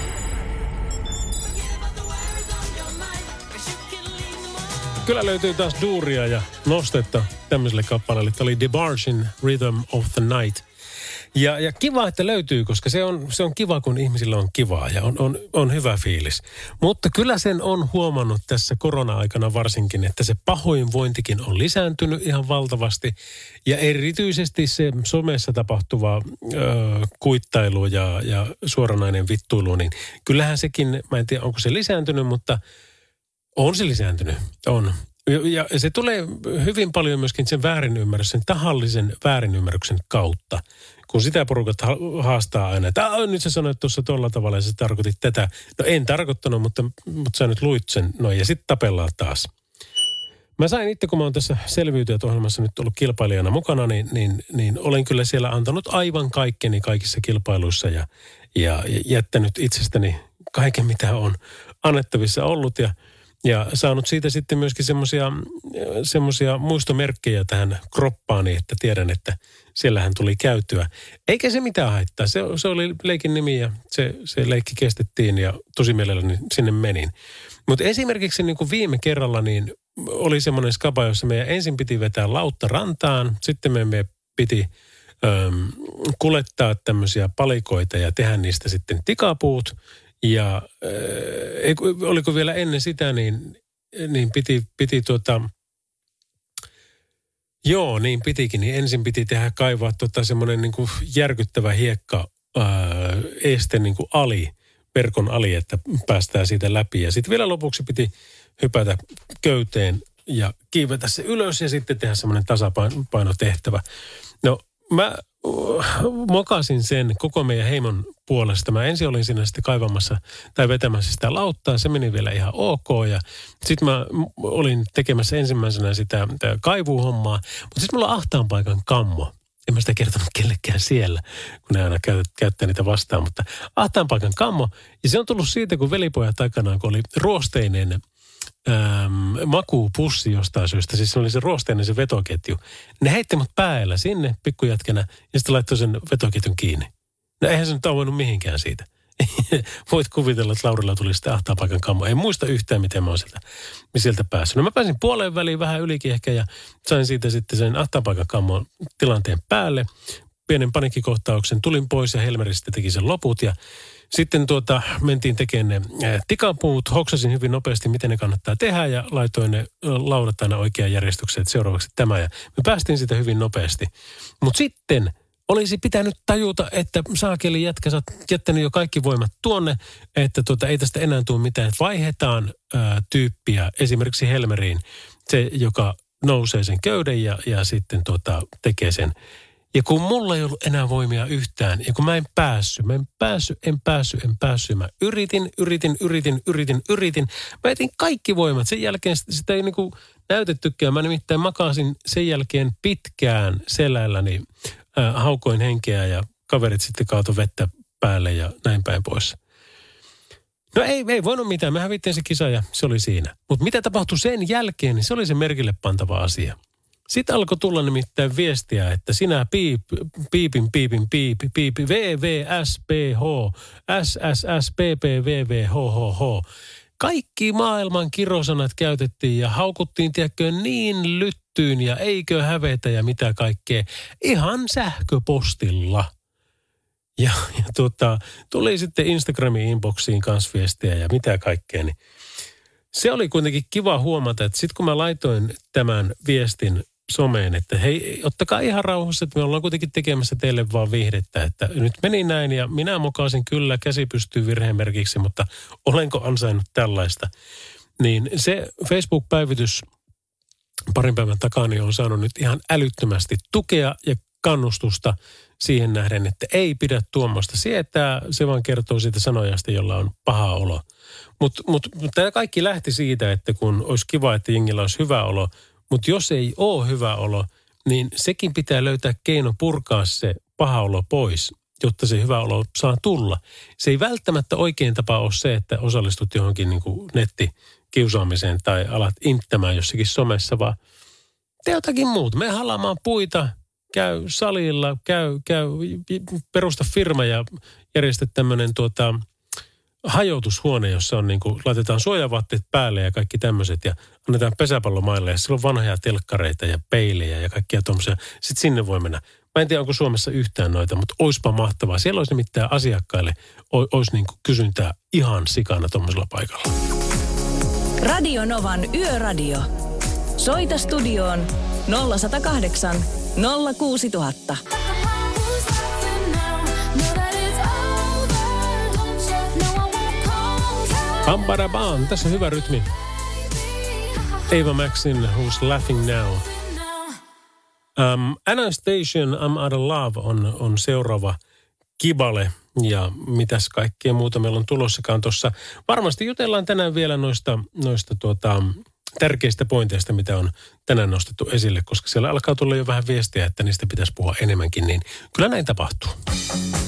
Kyllä löytyy taas duuria ja nostetta tämmöiselle kappaleelle. Tämä oli DeBargein Rhythm of the Night. Ja, ja kiva, että löytyy, koska se on, se on kiva, kun ihmisillä on kivaa ja on, on, on hyvä fiilis. Mutta kyllä sen on huomannut tässä korona-aikana varsinkin, että se pahoinvointikin on lisääntynyt ihan valtavasti. Ja erityisesti se somessa tapahtuva ö, kuittailu ja, ja suoranainen vittuilu, niin kyllähän sekin, mä en tiedä onko se lisääntynyt, mutta on se lisääntynyt, on. Ja se tulee hyvin paljon myöskin sen väärinymmärryksen, tahallisen väärinymmärryksen kautta kun sitä porukat haastaa aina, että nyt sä sanoit tuossa tuolla tavalla ja sä tarkoitit tätä. No en tarkoittanut, mutta, mutta sä nyt luit sen. No ja sitten tapellaan taas. Mä sain itse, kun mä oon tässä selviytyjät ohjelmassa nyt ollut kilpailijana mukana, niin, niin, niin olen kyllä siellä antanut aivan kaikkeni kaikissa kilpailuissa ja, ja, jättänyt itsestäni kaiken, mitä on annettavissa ollut. Ja ja saanut siitä sitten myöskin semmoisia muistomerkkejä tähän kroppaani, että tiedän, että siellähän tuli käytyä. Eikä se mitään haittaa. Se, se oli leikin nimi ja se, se leikki kestettiin ja tosi mielelläni sinne menin. Mutta esimerkiksi niin kuin viime kerralla niin oli semmoinen skapa, jossa meidän ensin piti vetää lautta rantaan, sitten me piti äm, kulettaa tämmöisiä palikoita ja tehdä niistä sitten tikapuut – ja äh, oliko vielä ennen sitä, niin, niin piti, piti tuota, joo, niin pitikin. Niin ensin piti tehdä kaivaa tota semmoinen niin järkyttävä hiekka äh, este niin kuin ali, verkon ali, että päästään siitä läpi. Ja sitten vielä lopuksi piti hypätä köyteen ja kiivetä se ylös ja sitten tehdä semmoinen tasapainotehtävä. No mä mokasin sen koko meidän heimon puolesta. Mä ensin olin siinä sitten kaivamassa tai vetämässä sitä lauttaa. Se meni vielä ihan ok. Ja sitten mä olin tekemässä ensimmäisenä sitä kaivuuhommaa. Mutta sitten mulla on ahtaan paikan kammo. En mä sitä kertonut kellekään siellä, kun ne aina käyttää niitä vastaan. Mutta ahtaan paikan kammo. Ja se on tullut siitä, kun velipojat aikanaan, kun oli ruosteinen ähm, makuupussi jostain syystä. Siis se oli se ruosteinen se vetoketju. Ne heitti mut päällä sinne pikkujätkänä ja sitten laittoi sen vetoketjun kiinni. No eihän se nyt tauonnut mihinkään siitä. Voit kuvitella, että Laurilla tuli sitten paikan kammo. En muista yhtään, miten mä oon sieltä, sieltä päässyt. No mä pääsin puoleen väliin vähän ylikin ehkä ja sain siitä sitten sen paikan kammon tilanteen päälle. Pienen panikkikohtauksen. Tulin pois ja Helmeri sitten teki sen loput ja sitten tuota, mentiin tekemään ne tikapuut, hoksasin hyvin nopeasti, miten ne kannattaa tehdä ja laitoin ne laudat aina oikeaan järjestykseen, että seuraavaksi tämä. Ja me päästiin sitä hyvin nopeasti. Mutta sitten olisi pitänyt tajuta, että saakeli jätkä, sä oot jättänyt jo kaikki voimat tuonne, että tuota, ei tästä enää tule mitään. Että vaihdetaan ää, tyyppiä esimerkiksi Helmeriin, se joka nousee sen köyden ja, ja sitten tuota, tekee sen ja kun mulla ei ollut enää voimia yhtään, ja kun mä en päässyt, mä en päässyt, en päässyt, en päässyt. Mä yritin, yritin, yritin, yritin, yritin. Mä etin kaikki voimat. Sen jälkeen sitä, ei niinku näytettykään. Mä nimittäin makasin sen jälkeen pitkään selälläni, haukoin henkeä ja kaverit sitten kaato vettä päälle ja näin päin pois. No ei, ei voinut mitään. Me hävittiin se kisa ja se oli siinä. Mutta mitä tapahtui sen jälkeen, niin se oli se merkille pantava asia. Sitten alkoi tulla nimittäin viestiä, että sinä piip, piipin, piipin, piipi, piipi, VVSPH, SSS, PPVVHHH. Kaikki maailman kirosanat käytettiin ja haukuttiin, tiedätkö, niin lyttyyn ja eikö hävetä ja mitä kaikkea. Ihan sähköpostilla. Ja, ja tota, tuli sitten Instagramin inboxiin kanssa viestiä ja mitä kaikkea. Niin se oli kuitenkin kiva huomata, että sitten kun mä laitoin tämän viestin someen, että hei, ottakaa ihan rauhassa, että me ollaan kuitenkin tekemässä teille vaan viihdettä, että nyt meni näin ja minä mukaisin kyllä, käsi pystyy virhemerkiksi, mutta olenko ansainnut tällaista. Niin se Facebook-päivitys parin päivän takaa niin on saanut nyt ihan älyttömästi tukea ja kannustusta siihen nähden, että ei pidä tuommoista sietää. Se vaan kertoo siitä sanojasta, jolla on paha olo. Mutta mut, mut tämä kaikki lähti siitä, että kun olisi kiva, että jengillä olisi hyvä olo, mutta jos ei ole hyvä olo, niin sekin pitää löytää keino purkaa se paha olo pois, jotta se hyvä olo saa tulla. Se ei välttämättä oikein tapa ole se, että osallistut johonkin niin kuin nettikiusaamiseen tai alat inttämään jossakin somessa, vaan tee jotakin muuta. Me halaamaan puita, käy salilla, käy, käy, perusta firma ja järjestä tämmöinen tuota, hajotushuone, jossa on niin kuin, laitetaan suojavaatteet päälle ja kaikki tämmöiset ja annetaan pesäpallomaille ja siellä on vanhoja telkkareita ja peilejä ja kaikkia tuommoisia. Sitten sinne voi mennä. Mä en tiedä, onko Suomessa yhtään noita, mutta oispa mahtavaa. Siellä olisi nimittäin asiakkaille, olisi niin kuin kysyntää ihan sikana tuommoisella paikalla. Radio Novan Yöradio. Soita studioon 0108 06000. Bam, Tässä on hyvä rytmi. Ava Maxin, Who's Laughing Now. Um, Anastasia, I'm Out of Love on, on seuraava kibale. Ja mitäs kaikkea muuta meillä on tulossakaan tuossa. Varmasti jutellaan tänään vielä noista, noista tuota, tärkeistä pointeista, mitä on tänään nostettu esille, koska siellä alkaa tulla jo vähän viestiä, että niistä pitäisi puhua enemmänkin, niin kyllä näin tapahtuu.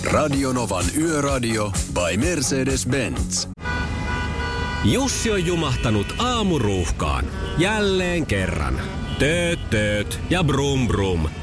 Radionovan Yöradio by Mercedes-Benz. Jussi on jumahtanut aamuruuhkaan. Jälleen kerran. Tööt, tööt ja brum brum.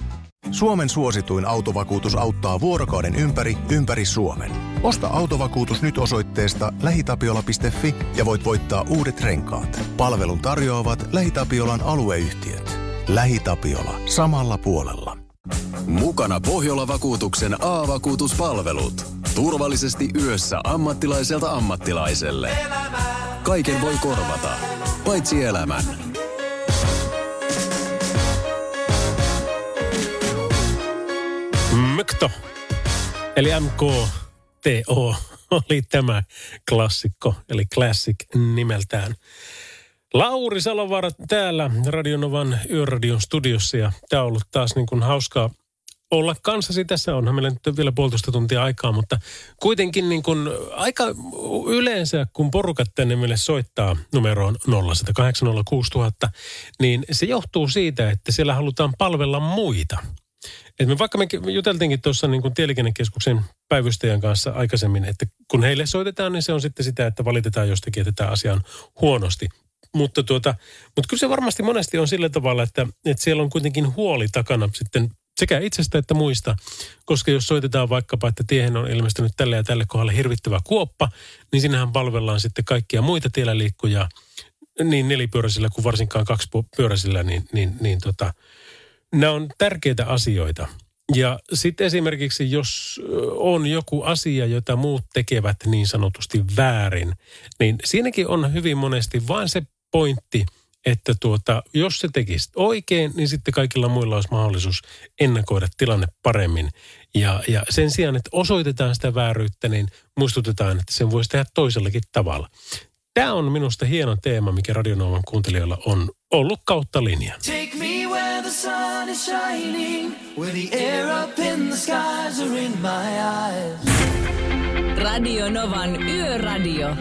Suomen suosituin autovakuutus auttaa vuorokauden ympäri, ympäri Suomen. Osta autovakuutus nyt osoitteesta lähitapiola.fi ja voit voittaa uudet renkaat. Palvelun tarjoavat LähiTapiolan alueyhtiöt. LähiTapiola. Samalla puolella. Mukana Pohjola-vakuutuksen A-vakuutuspalvelut. Turvallisesti yössä ammattilaiselta ammattilaiselle. Kaiken voi korvata, paitsi elämän. MKTO, eli MKTO, oli tämä klassikko, eli Classic nimeltään. Lauri Salovaara täällä Radionovan Yöradion studiossa ja tämä on ollut taas niin kuin hauskaa olla kanssasi. Tässä onhan meillä nyt vielä puolitoista tuntia aikaa, mutta kuitenkin niin kuin aika yleensä, kun porukat tänne meille soittaa numeroon 0806000, niin se johtuu siitä, että siellä halutaan palvella muita – et me vaikka me juteltiinkin tuossa niin kuin Tieliikennekeskuksen päivystäjän kanssa aikaisemmin, että kun heille soitetaan, niin se on sitten sitä, että valitetaan jostakin, että tämä asia on huonosti. Mutta, tuota, mutta kyllä se varmasti monesti on sillä tavalla, että, että siellä on kuitenkin huoli takana sitten sekä itsestä että muista. Koska jos soitetaan vaikkapa, että tiehen on ilmestynyt tälle ja tälle kohdalle hirvittävä kuoppa, niin sinähän palvellaan sitten kaikkia muita tiellä liikkujaa, niin nelipyöräisillä kuin varsinkaan kaksipyöräisillä, niin, niin, niin tota, nämä on tärkeitä asioita. Ja sitten esimerkiksi, jos on joku asia, jota muut tekevät niin sanotusti väärin, niin siinäkin on hyvin monesti vain se pointti, että tuota, jos se tekisi oikein, niin sitten kaikilla muilla olisi mahdollisuus ennakoida tilanne paremmin. Ja, ja sen sijaan, että osoitetaan sitä vääryyttä, niin muistutetaan, että sen voisi tehdä toisellakin tavalla. Tämä on minusta hieno teema, mikä Radionovan kuuntelijoilla on ollut kautta linja. Take me where the sun is shining, where the air up in the skies are in my eyes. Radio Novan Yöradio.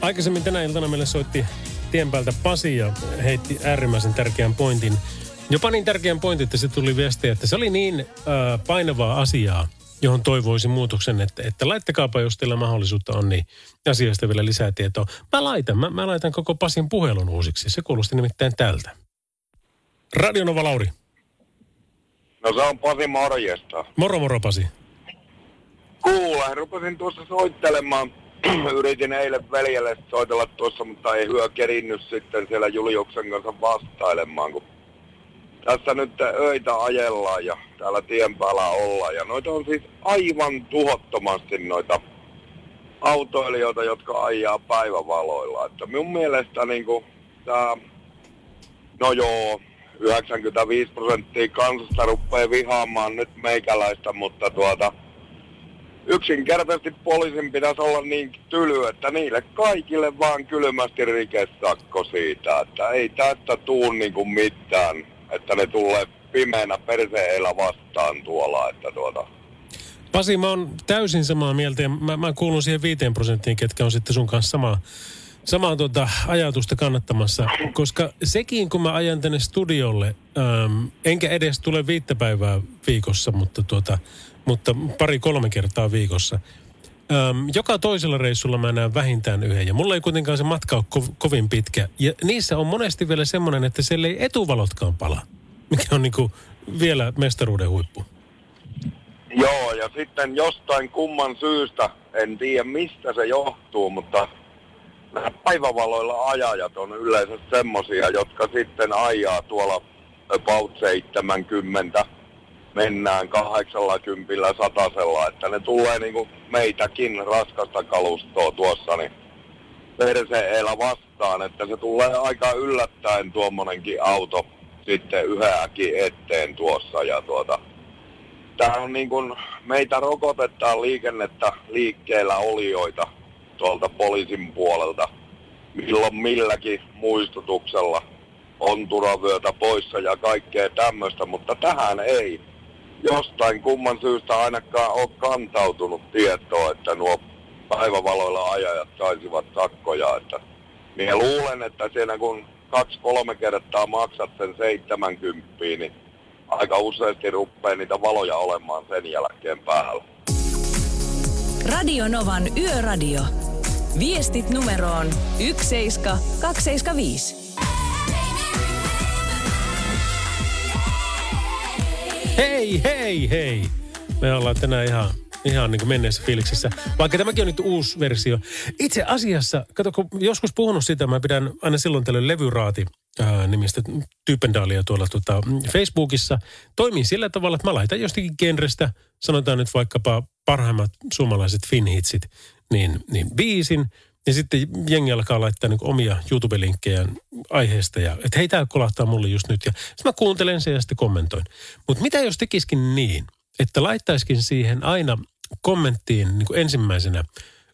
Aikaisemmin tänä iltana meille soitti tien päältä Pasi ja heitti äärimmäisen tärkeän pointin. Jopa niin tärkeän pointin, että se tuli viestiä, että se oli niin äh, painavaa asiaa, johon toivoisin muutoksen, että, että laittakaapa, jos teillä mahdollisuutta on, niin asiasta vielä lisää tietoa. Mä laitan, mä, mä laitan koko Pasin puhelun uusiksi. Se kuulosti nimittäin tältä. Radionova Lauri. No se on Pasi morjesta. Moro moro Pasi. Kuule, rupesin tuossa soittelemaan. Yritin eilen veljelle soitella tuossa, mutta ei hyö kerinnyt sitten siellä Juliuksen kanssa vastailemaan, kun tässä nyt öitä ajellaan ja täällä tien päällä ollaan. Ja noita on siis aivan tuhottomasti noita autoilijoita, jotka ajaa päivävaloilla. Että minun mielestä niin kuin, tää, no joo, 95 prosenttia kansasta rupeaa vihaamaan nyt meikäläistä, mutta tuota, yksinkertaisesti poliisin pitäisi olla niin tyly, että niille kaikille vaan kylmästi rikesakko siitä, että ei tästä tuu kuin mitään, että ne tulee pimeänä perseellä vastaan tuolla, että tuota, Pasi, mä oon täysin samaa mieltä ja mä, mä kuulun siihen viiteen prosenttiin, ketkä on sitten sun kanssa samaa, samaa tuota ajatusta kannattamassa. Koska sekin, kun mä ajan tänne studiolle, äm, enkä edes tule viittä päivää viikossa, mutta, tuota, mutta pari-kolme kertaa viikossa. Äm, joka toisella reissulla mä näen vähintään yhden. Ja mulla ei kuitenkaan se matka ole ko- kovin pitkä. Ja niissä on monesti vielä semmoinen, että siellä ei etuvalotkaan pala. Mikä on niinku vielä mestaruuden huippu. Joo, ja sitten jostain kumman syystä, en tiedä mistä se johtuu, mutta nämä päivävaloilla ajajat on yleensä semmosia, jotka sitten ajaa tuolla about 70, mennään 80 satasella, että ne tulee niinku meitäkin raskasta kalustoa tuossa, niin perseellä vastaan, että se tulee aika yllättäen tuommoinenkin auto sitten yhäkin eteen tuossa ja tuota, Tähän on niin kuin, meitä rokotetaan liikennettä liikkeellä olijoita tuolta poliisin puolelta. Milloin milläkin muistutuksella on turavyötä poissa ja kaikkea tämmöistä, mutta tähän ei jostain kumman syystä ainakaan ole kantautunut tietoa, että nuo päivävaloilla ajajat saisivat sakkoja. Että minä luulen, että siinä kun kaksi-kolme kertaa maksat sen 70, niin aika useasti rupeaa niitä valoja olemaan sen jälkeen päällä. Radio Novan Yöradio. Viestit numeroon 17275. Hei, hei, hei. Me ollaan tänään ihan, ihan niin kuin menneessä fiiliksissä. Vaikka tämäkin on nyt uusi versio. Itse asiassa, kato, kun joskus puhunut sitä, mä pidän aina silloin tällöin levyraati nimistä Typendaalia tuolla tota, Facebookissa. Toimii sillä tavalla, että mä laitan jostakin genrestä, sanotaan nyt vaikkapa parhaimmat suomalaiset finhitsit, niin, niin biisin. Ja sitten jengi alkaa laittaa niin omia YouTube-linkkejä aiheesta. Ja, että hei, tää kolahtaa mulle just nyt. Ja sitten mä kuuntelen sen ja sitten kommentoin. Mutta mitä jos tekisikin niin, että laittaisikin siihen aina kommenttiin niin kuin ensimmäisenä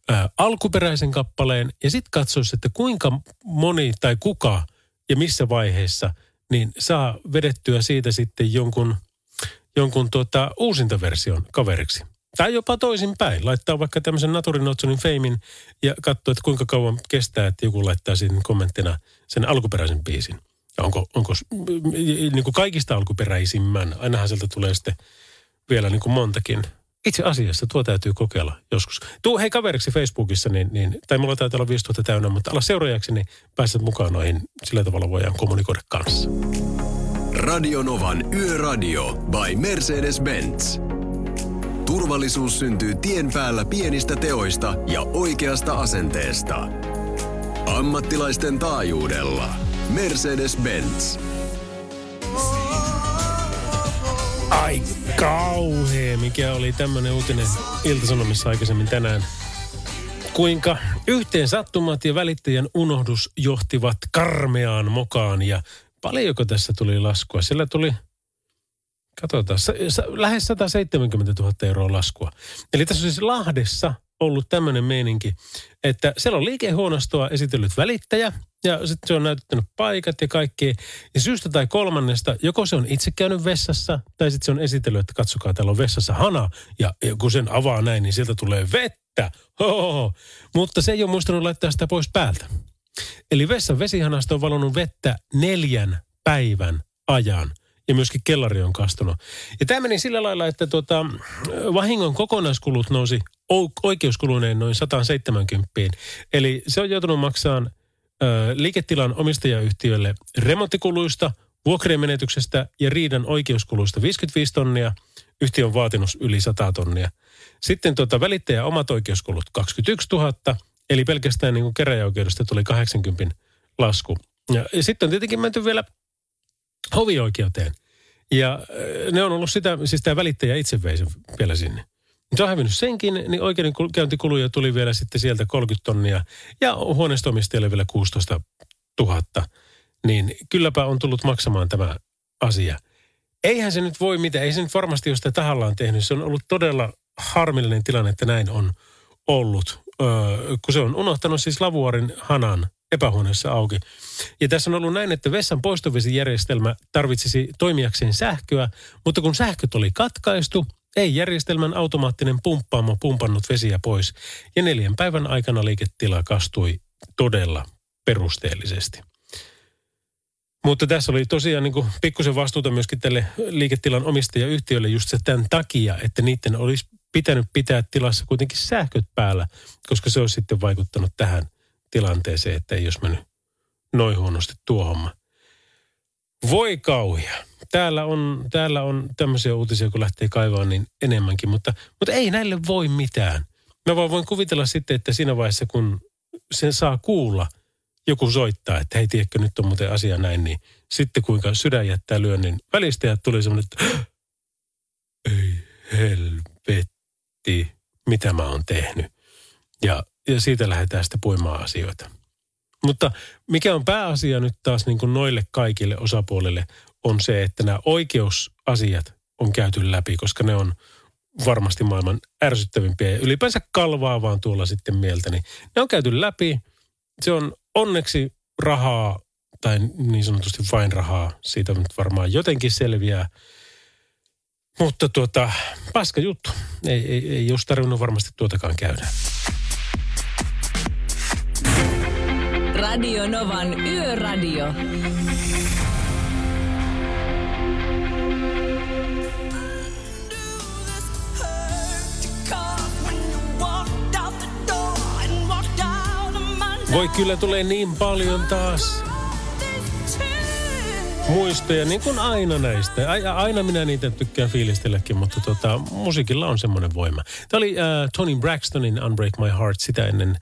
ää, alkuperäisen kappaleen ja sitten katsoisi, että kuinka moni tai kuka ja missä vaiheessa niin saa vedettyä siitä sitten jonkun, jonkun tuota, uusintaversion kaveriksi. Tai jopa toisinpäin. Laittaa vaikka tämmöisen Naturin Otsonin feimin ja katsoo, että kuinka kauan kestää, että joku laittaa siinä kommenttina sen alkuperäisen biisin. Ja onko, onko niin kuin kaikista alkuperäisimmän, ainahan sieltä tulee sitten vielä niin kuin montakin. Itse asiassa tuo täytyy kokeilla joskus. Tuu hei kaveriksi Facebookissa, niin, niin, tai mulla taitaa olla 5000 täynnä, mutta ala seuraajaksi, niin pääset mukaan noihin. Sillä tavalla voidaan kommunikoida kanssa. Radionovan Yöradio by Mercedes-Benz. Turvallisuus syntyy tien päällä pienistä teoista ja oikeasta asenteesta. Ammattilaisten taajuudella. Mercedes-Benz. Ai kauhea, mikä oli tämmöinen uutinen Iltasanomissa aikaisemmin tänään. Kuinka yhteen sattumat ja välittäjän unohdus johtivat karmeaan mokaan ja paljonko tässä tuli laskua? Sillä tuli, katsotaan, sa, sa, lähes 170 000 euroa laskua. Eli tässä on siis Lahdessa ollut tämmöinen meininki, että siellä on liikehuonostoa esitellyt välittäjä ja sitten se on näyttänyt paikat ja kaikki. Ja syystä tai kolmannesta, joko se on itse käynyt vessassa, tai sitten se on esitellyt, että katsokaa, täällä on vessassa hana, ja, ja kun sen avaa näin, niin sieltä tulee vettä. Hohoho. Mutta se ei ole muistanut laittaa sitä pois päältä. Eli vessan vesihanasta on valonnut vettä neljän päivän ajan ja myöskin kellari on kastunut. Ja tämä meni sillä lailla, että tuota, vahingon kokonaiskulut nousi oikeuskuluneen noin 170. Eli se on joutunut maksamaan liiketilan omistajayhtiölle remonttikuluista, vuokrien menetyksestä ja riidan oikeuskuluista 55 tonnia. Yhtiö on vaatinut yli 100 tonnia. Sitten tuota välittäjä omat oikeuskulut 21 000, eli pelkästään niin kuin keräjäoikeudesta tuli 80 lasku. Ja, ja sitten on tietenkin menty vielä hovioikeuteen. Ja ne on ollut sitä, siis tämä välittäjä itse vei sen vielä sinne. Se on hävinnyt senkin, niin oikeudenkäyntikuluja tuli vielä sitten sieltä 30 tonnia ja huoneistomistajalle vielä 16 000. Niin kylläpä on tullut maksamaan tämä asia. Eihän se nyt voi mitään, ei se nyt varmasti ole sitä tahallaan tehnyt. Se on ollut todella harmillinen tilanne, että näin on ollut. Öö, kun se on unohtanut siis lavuorin hanan epähuoneessa auki. Ja tässä on ollut näin, että vessan poistovesijärjestelmä tarvitsisi toimijakseen sähköä, mutta kun sähköt oli katkaistu, ei järjestelmän automaattinen pumppaamo pumpannut vesiä pois ja neljän päivän aikana liiketila kastui todella perusteellisesti. Mutta tässä oli tosiaan niin pikkusen vastuuta myöskin tälle liiketilan omistajayhtiölle just se tämän takia, että niiden olisi pitänyt pitää tilassa kuitenkin sähköt päällä, koska se olisi sitten vaikuttanut tähän tilanteeseen, että ei olisi mennyt noin huonosti tuo homma. Voi kauhia täällä on, täällä on tämmöisiä uutisia, kun lähtee kaivaa niin enemmänkin, mutta, mutta ei näille voi mitään. Mä vaan voin kuvitella sitten, että siinä vaiheessa, kun sen saa kuulla, joku soittaa, että hei, tiedätkö, nyt on muuten asia näin, niin sitten kuinka sydän jättää lyönnin välistä ja tuli semmoinen, että ei helvetti, mitä mä oon tehnyt. Ja, ja siitä lähdetään sitten puimaan asioita. Mutta mikä on pääasia nyt taas niin kuin noille kaikille osapuolille on se, että nämä oikeusasiat on käyty läpi, koska ne on varmasti maailman ärsyttävimpiä ja ylipäänsä kalvaa vaan tuolla sitten mieltä. Niin ne on käyty läpi. Se on onneksi rahaa tai niin sanotusti vain rahaa. Siitä nyt varmaan jotenkin selviää. Mutta tuota, paska juttu. Ei, ei, ei olisi tarvinnut varmasti tuotakaan käydä. Radio Novan Yöradio. Voi kyllä tulee niin paljon taas muistoja, niin kuin aina näistä. Aina minä niitä tykkään fiilistelläkin, mutta tota, musiikilla on semmoinen voima. Tämä oli uh, Tony Braxtonin Unbreak My Heart sitä ennen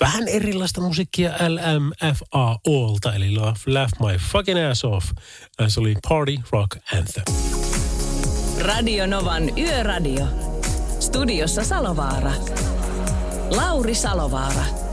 vähän erilaista musiikkia LMFAOlta, eli Laugh, Laugh My Fucking Ass Off. Äh, se oli Party Rock Anthem. Radio Novan Yöradio. Studiossa Salovaara. Lauri Salovaara.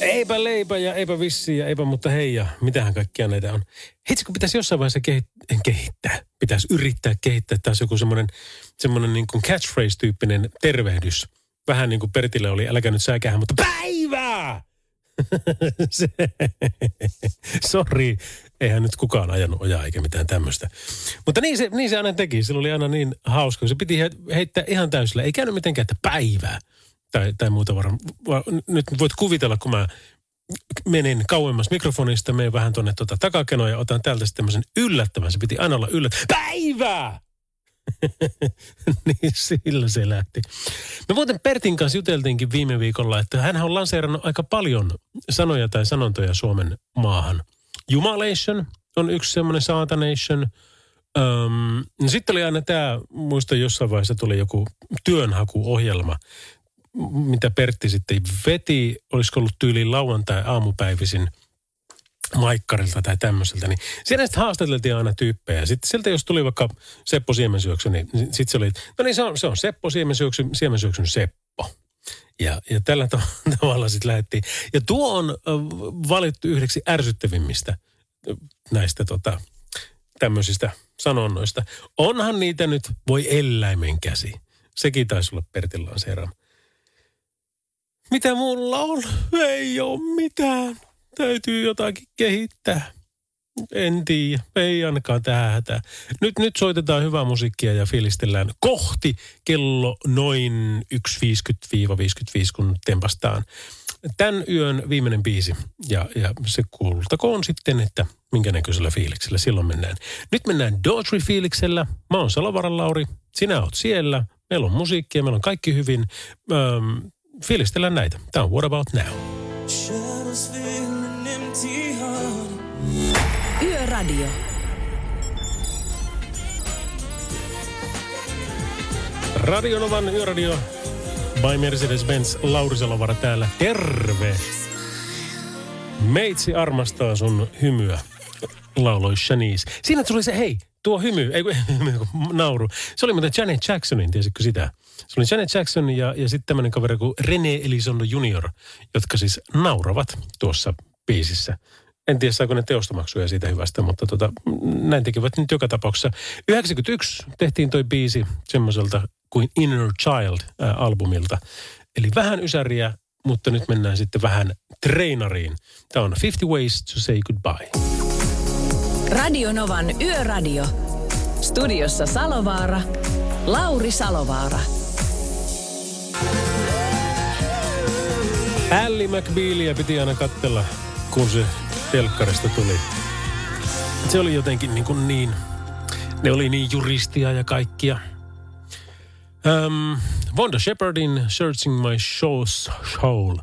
Eipä leipä ja eipä vissi ja eipä mutta hei ja mitähän kaikkia näitä on. Heitsi kun pitäisi jossain vaiheessa kehit- kehittää, pitäisi yrittää kehittää taas joku semmoinen, semmoinen niin kuin catchphrase-tyyppinen tervehdys. Vähän niin kuin Pertille oli, äläkä nyt säkähän, mutta päivää! sorry, eihän nyt kukaan ajanut ojaa eikä mitään tämmöistä. Mutta niin se, niin se aina teki, sillä oli aina niin hauska. Se piti heittää ihan täysillä, ei käynyt mitenkään, että päivää tai, tai muuta varmaan. Nyt voit kuvitella, kun mä menin kauemmas mikrofonista, menen vähän tuonne tuota takakenoa ja otan täältä sitten tämmöisen yllättävän. Se piti aina olla yllättävän. Päivää! niin sillä se lähti. Me muuten Pertin kanssa juteltiinkin viime viikolla, että hän on lanseerannut aika paljon sanoja tai sanontoja Suomen maahan. Jumalation on yksi semmoinen saatanation. Öm, sitten oli aina tämä, muista jossain vaiheessa tuli joku työnhakuohjelma mitä Pertti sitten veti, olisiko ollut tyyliin lauantai-aamupäivisin maikkarilta tai tämmöiseltä, niin siellä sitten haastateltiin aina tyyppejä. Sitten sieltä jos tuli vaikka Seppo Siemensyöksy, niin sitten se oli, no niin se on, se on Seppo Siemensyöksy, Siemensyöksyn Seppo. Ja, ja tällä tavalla sitten lähdettiin. Ja tuo on valittu yhdeksi ärsyttävimmistä näistä tota, tämmöisistä sanonnoista. Onhan niitä nyt, voi eläimen käsi. Sekin taisi olla Pertin lanseeraama. Mitä mulla on? Ei ole mitään. Täytyy jotakin kehittää. En tiedä, ei ainakaan tähän hätään. Nyt, nyt soitetaan hyvää musiikkia ja fiilistellään kohti kello noin 1.50-55, kun tempastaan tämän yön viimeinen biisi. Ja, ja se kuultakoon sitten, että minkä näköisellä fiiliksellä silloin mennään. Nyt mennään Daughtry-fiiliksellä. Mä oon Salovaaran Lauri, sinä oot siellä. Meillä on musiikkia, meillä on kaikki hyvin. Öm, fiilistellään näitä. Tämä on What About Now. Yöradio. Radionovan Yöradio by Mercedes-Benz Lauri Salovara täällä. Terve! Meitsi armastaa sun hymyä, lauloi Shanice. Siinä tuli se, hei, tuo hymy, ei kun nauru. Se oli muuten Janet Jacksonin, tiesitkö sitä? Se oli Janet Jackson ja, ja sitten tämmöinen kaveri kuin René Elizondo Junior, jotka siis nauravat tuossa biisissä. En tiedä, saako ne teostomaksuja siitä hyvästä, mutta tota, näin tekevät nyt joka tapauksessa. 91 tehtiin toi biisi semmoiselta kuin Inner Child-albumilta. Eli vähän ysäriä, mutta nyt mennään sitten vähän treinariin. Tämä on 50 Ways to Say Goodbye. Radio Novan Yöradio. Studiossa Salovaara. Lauri Salovaara. Ally McBealia piti aina katsella, kun se telkkarista tuli. Se oli jotenkin niin, kuin niin ne oli niin juristia ja kaikkia. Um, Vonda Shepardin Searching My Show's Soul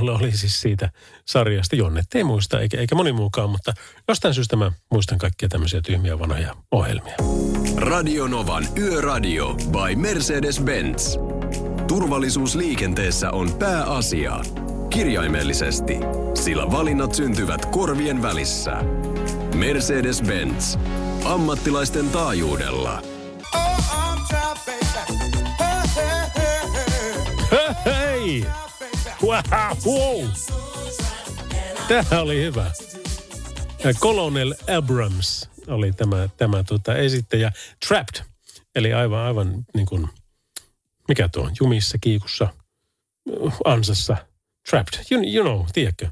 oli, oli siis siitä sarjasta. Jonne ei muista, eikä, eikä moni muukaan, mutta jostain syystä mä muistan kaikkia tämmöisiä tyhmiä vanhoja ohjelmia. Radio Novan Yöradio by Mercedes-Benz. Turvallisuus liikenteessä on pääasia. Kirjaimellisesti, sillä valinnat syntyvät korvien välissä. Mercedes-Benz. Ammattilaisten taajuudella. Hei! Wow! Tämä oli hyvä. Colonel Abrams oli tämä, tämä tuota, esittäjä. Trapped, eli aivan, aivan niin kuin, mikä tuo on, jumissa, kiikussa, ansassa. Trapped, you, you know, tiedätkö?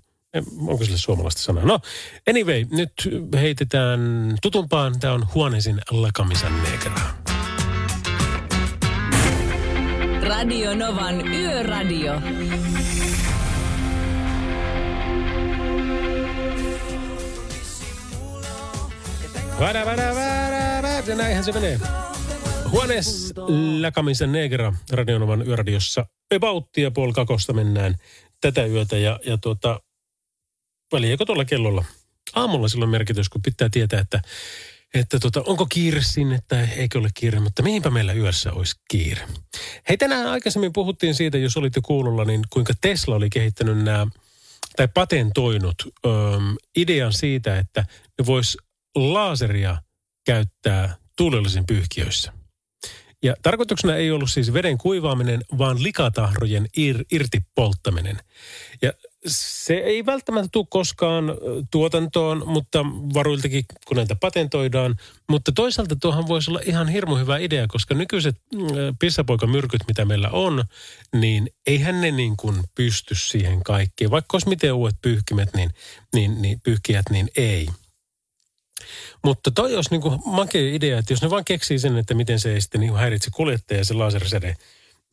Onko sille suomalaista sanaa? No, anyway, nyt heitetään tutumpaan. Tämä on Huonesin lakamisen negra. Radio Novan Yöradio. Vada, vada, vada, vada. Näinhän se menee. Huonees Lakamisen Negra Radionovan yöradiossa. Ebauttia puoli kakosta mennään tätä yötä ja, ja tuota, väliäkö tuolla kellolla? Aamulla silloin merkitys, kun pitää tietää, että, että tota, onko kiire sinne tai eikö ole kiire, mutta mihinpä meillä yössä olisi kiire. Hei, tänään aikaisemmin puhuttiin siitä, jos olitte kuulolla, niin kuinka Tesla oli kehittänyt nämä, tai patentoinut öö, idean siitä, että ne vois laaseria käyttää tuulellisen pyyhkiöissä. Ja tarkoituksena ei ollut siis veden kuivaaminen, vaan likatahrojen ir, irti polttaminen. Ja se ei välttämättä tule koskaan tuotantoon, mutta varuiltakin, kun näitä patentoidaan. Mutta toisaalta tuohan voisi olla ihan hirmu hyvä idea, koska nykyiset pissapoikamyrkyt, mitä meillä on, niin eihän ne niin kuin pysty siihen kaikkeen. Vaikka olisi miten uudet pyyhkimet, niin, niin, niin pyyhkijät, niin ei. Mutta toi olisi niin makea idea, että jos ne vaan keksii sen, että miten se ei sitten niin häiritse kuljettaja se lasersäde,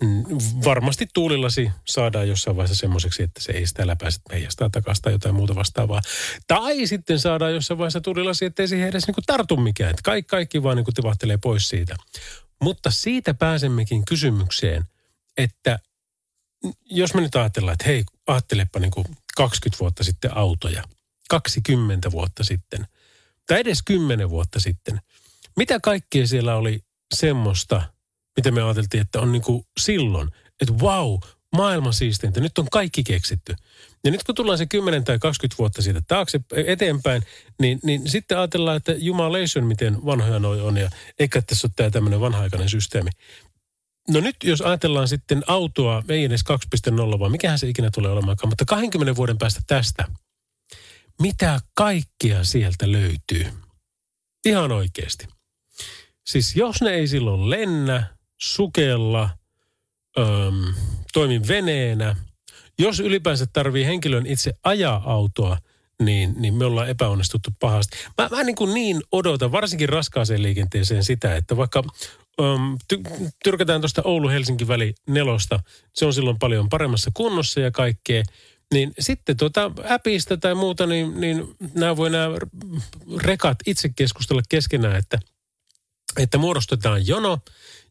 mm, varmasti tuulillasi saadaan jossain vaiheessa semmoiseksi, että se ei sitä läpäise meijastaa takaisin tai jotain muuta vastaavaa. Tai sitten saadaan jossain vaiheessa tuulillasi, että ei siihen edes niin tartu mikään. Että kaikki, kaikki vaan niin tivahtelee pois siitä. Mutta siitä pääsemmekin kysymykseen, että jos me nyt ajatellaan, että hei, ajattelepa niin kuin 20 vuotta sitten autoja, 20 vuotta sitten – tai edes kymmenen vuotta sitten. Mitä kaikkea siellä oli semmoista, mitä me ajateltiin, että on niin kuin silloin, että wow, maailman siisteintä, nyt on kaikki keksitty. Ja nyt kun tullaan se 10 tai 20 vuotta siitä taakse eteenpäin, niin, niin sitten ajatellaan, että jumalation, miten vanhoja noi on, ja eikä tässä ole tämä tämmöinen vanha-aikainen systeemi. No nyt jos ajatellaan sitten autoa, ei edes 2.0, vaan mikähän se ikinä tulee olemaan, mutta 20 vuoden päästä tästä – mitä kaikkea sieltä löytyy. Ihan oikeasti. Siis jos ne ei silloin lennä, sukella, öm, toimi veneenä, jos ylipäänsä tarvii henkilön itse ajaa autoa, niin, niin me ollaan epäonnistuttu pahasti. Mä, mä niin, kuin niin odotan, varsinkin raskaaseen liikenteeseen sitä, että vaikka öm, ty, tyrkätään tuosta Oulu-Helsinki väli nelosta, se on silloin paljon paremmassa kunnossa ja kaikkea, niin sitten tuota äpistä tai muuta, niin, niin nämä voi nämä rekat itse keskustella keskenään, että, että muodostetaan jono,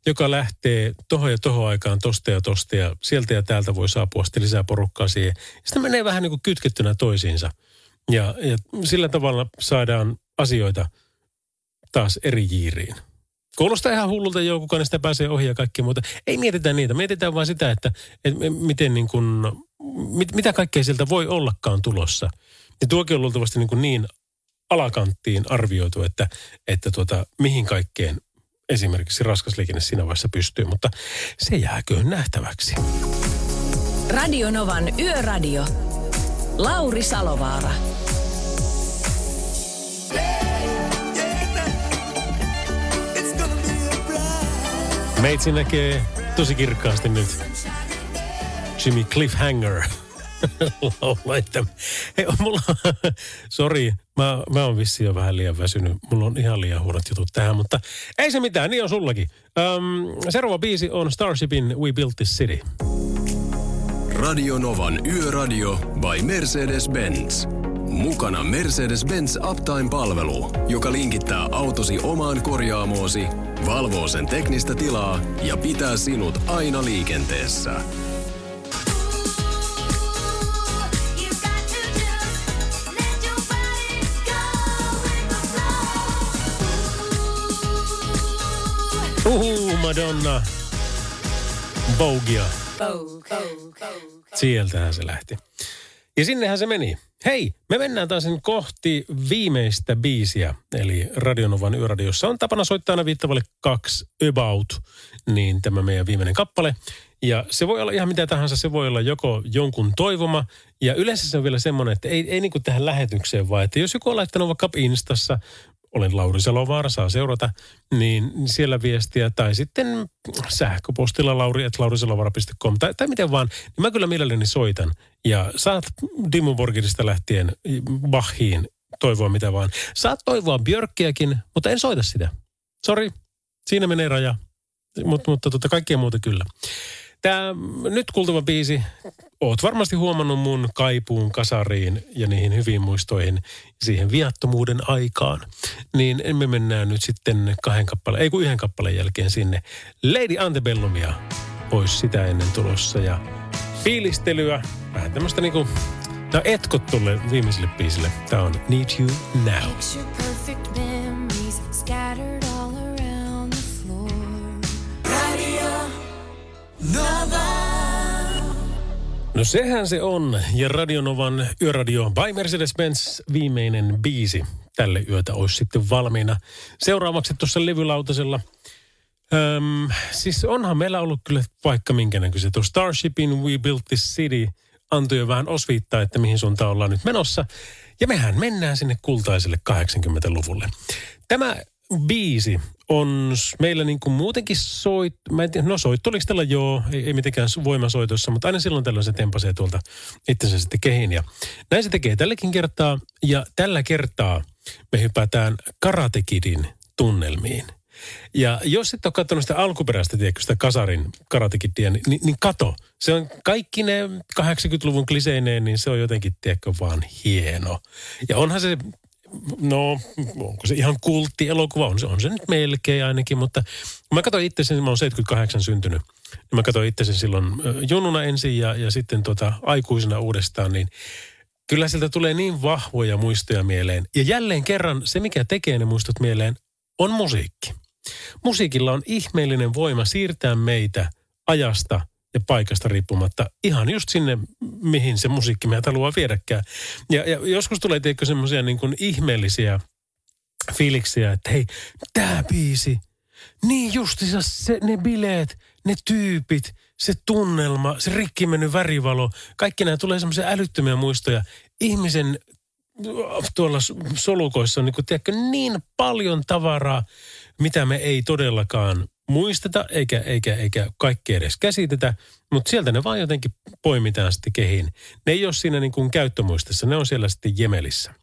joka lähtee tohon ja tohon aikaan tosta ja tosta ja sieltä ja täältä voi saapua sitten lisää porukkaa siihen. Sitten menee vähän niin kuin kytkettynä toisiinsa. Ja, ja sillä tavalla saadaan asioita taas eri jiiriin. Kuulostaa ihan hullulta jo, kukaan sitä pääsee ohi ja kaikki muuta. Ei mietitä niitä, mietitään vaan sitä, että, että miten niin kuin, mit, mitä kaikkea sieltä voi ollakaan tulossa. Ja tuokin on luultavasti niin, kuin niin alakanttiin arvioitu, että, että tuota, mihin kaikkeen esimerkiksi raskas liikenne siinä vaiheessa pystyy, mutta se jääköön nähtäväksi. Radio Novan Yöradio. Lauri Salovaara. Meitsi näkee tosi kirkkaasti nyt Jimmy Cliffhanger hei, mulla, sori, mä, mä oon vissiin jo vähän liian väsynyt. Mulla on ihan liian huonot jutut tähän, mutta ei se mitään, niin on sullakin. Um, seuraava biisi on Starshipin We Built This City. Radio Novan Yöradio by Mercedes-Benz. Mukana Mercedes-Benz Uptime-palvelu, joka linkittää autosi omaan korjaamoosi, valvoo sen teknistä tilaa ja pitää sinut aina liikenteessä. Uhu, Madonna. Vogia. Sieltähän se lähti. Ja sinnehän se meni. Hei, me mennään taas kohti viimeistä biisiä, eli Radionovan yöradiossa on tapana soittaa aina viittavalle kaksi about, niin tämä meidän viimeinen kappale. Ja se voi olla ihan mitä tahansa, se voi olla joko jonkun toivoma, ja yleensä se on vielä semmoinen, että ei, ei niin kuin tähän lähetykseen vaan, että jos joku on laittanut vaikka Instassa olen Lauri Salovaara, saa seurata, niin siellä viestiä tai sitten sähköpostilla lauri, että laurisalovara.com tai, tai miten vaan, niin mä kyllä mielelläni soitan. Ja saat Dimmu Borgirista lähtien Bachiin toivoa mitä vaan. Saat toivoa Björkkiäkin, mutta en soita sitä. Sori, siinä menee raja. Mut, mutta tota, kaikkea muuta kyllä. Tämä nyt kuultava biisi, oot varmasti huomannut mun kaipuun kasariin ja niihin hyviin muistoihin siihen viattomuuden aikaan. Niin me mennään nyt sitten kahden kappaleen, ei kun yhden kappaleen jälkeen sinne. Lady Antebellumia pois sitä ennen tulossa ja fiilistelyä, vähän tämmöistä niinku, on etkot tulle viimeiselle biisille. Tää on Need You Now. Picture No sehän se on. Ja Radionovan yöradio by Mercedes-Benz viimeinen biisi tälle yötä olisi sitten valmiina. Seuraavaksi tuossa levylautasella. Öm, siis onhan meillä ollut kyllä vaikka minkä näköisiä. Tuo Starshipin We Built This City antoi jo vähän osviittaa, että mihin suuntaan ollaan nyt menossa. Ja mehän mennään sinne kultaiselle 80-luvulle. Tämä biisi on meillä niin kuin muutenkin soit, mä en tiedä, no soittolistalla joo, ei, ei mitenkään voimasoitossa, mutta aina silloin tällöin se tempasee tuolta itsensä sitten kehiin. Ja näin se tekee tälläkin kertaa, ja tällä kertaa me hypätään Karate Kidin tunnelmiin. Ja jos et ole katsonut sitä alkuperäistä, tiedätkö, sitä Kasarin karatekidia, niin, niin, niin kato. Se on kaikki ne 80-luvun kliseineen, niin se on jotenkin, tiedätkö, vaan hieno. Ja onhan se no onko se ihan kultti elokuva, on se, on se nyt melkein ainakin, mutta mä katsoin itse sen, mä oon 78 syntynyt, niin mä katsoin itse sen silloin ö, junnuna ensin ja, ja sitten tota, aikuisena uudestaan, niin kyllä sieltä tulee niin vahvoja muistoja mieleen. Ja jälleen kerran se, mikä tekee ne muistot mieleen, on musiikki. Musiikilla on ihmeellinen voima siirtää meitä ajasta ja paikasta riippumatta ihan just sinne, mihin se musiikki meitä haluaa viedäkään. Ja, ja joskus tulee tiedätkö semmoisia niin kuin ihmeellisiä fiiliksiä, että hei, tämä biisi, niin justissa se, ne bileet, ne tyypit, se tunnelma, se rikki mennyt värivalo, kaikki nämä tulee semmoisia älyttömiä muistoja. Ihmisen tuolla s- solukoissa on niin, kuin, tiedätkö, niin paljon tavaraa, mitä me ei todellakaan muisteta, eikä, eikä, eikä kaikkea edes käsitetä, mutta sieltä ne vaan jotenkin poimitaan sitten kehiin. Ne ei ole siinä niin kuin käyttömuistissa, ne on siellä sitten Jemelissä.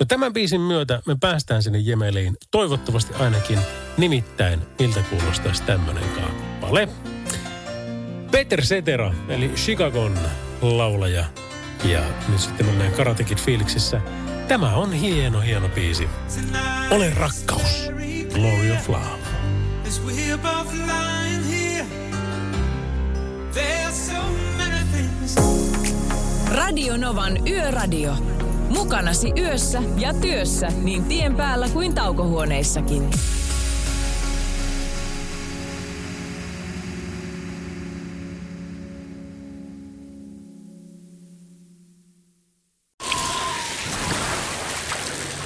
No tämän biisin myötä me päästään sinne Jemeliin, toivottavasti ainakin nimittäin, miltä kuulostaisi tämmöinen kappale. Peter Cetera, eli Chicagon laulaja. Ja nyt sitten mennään karatekit fiiliksissä. Tämä on hieno, hieno biisi. Ole rakkaus. Glory of Love. As we're both lying here, there's so many things. Radio Novan Yöradio. Mukanasi yössä ja työssä niin tien päällä kuin taukohuoneissakin.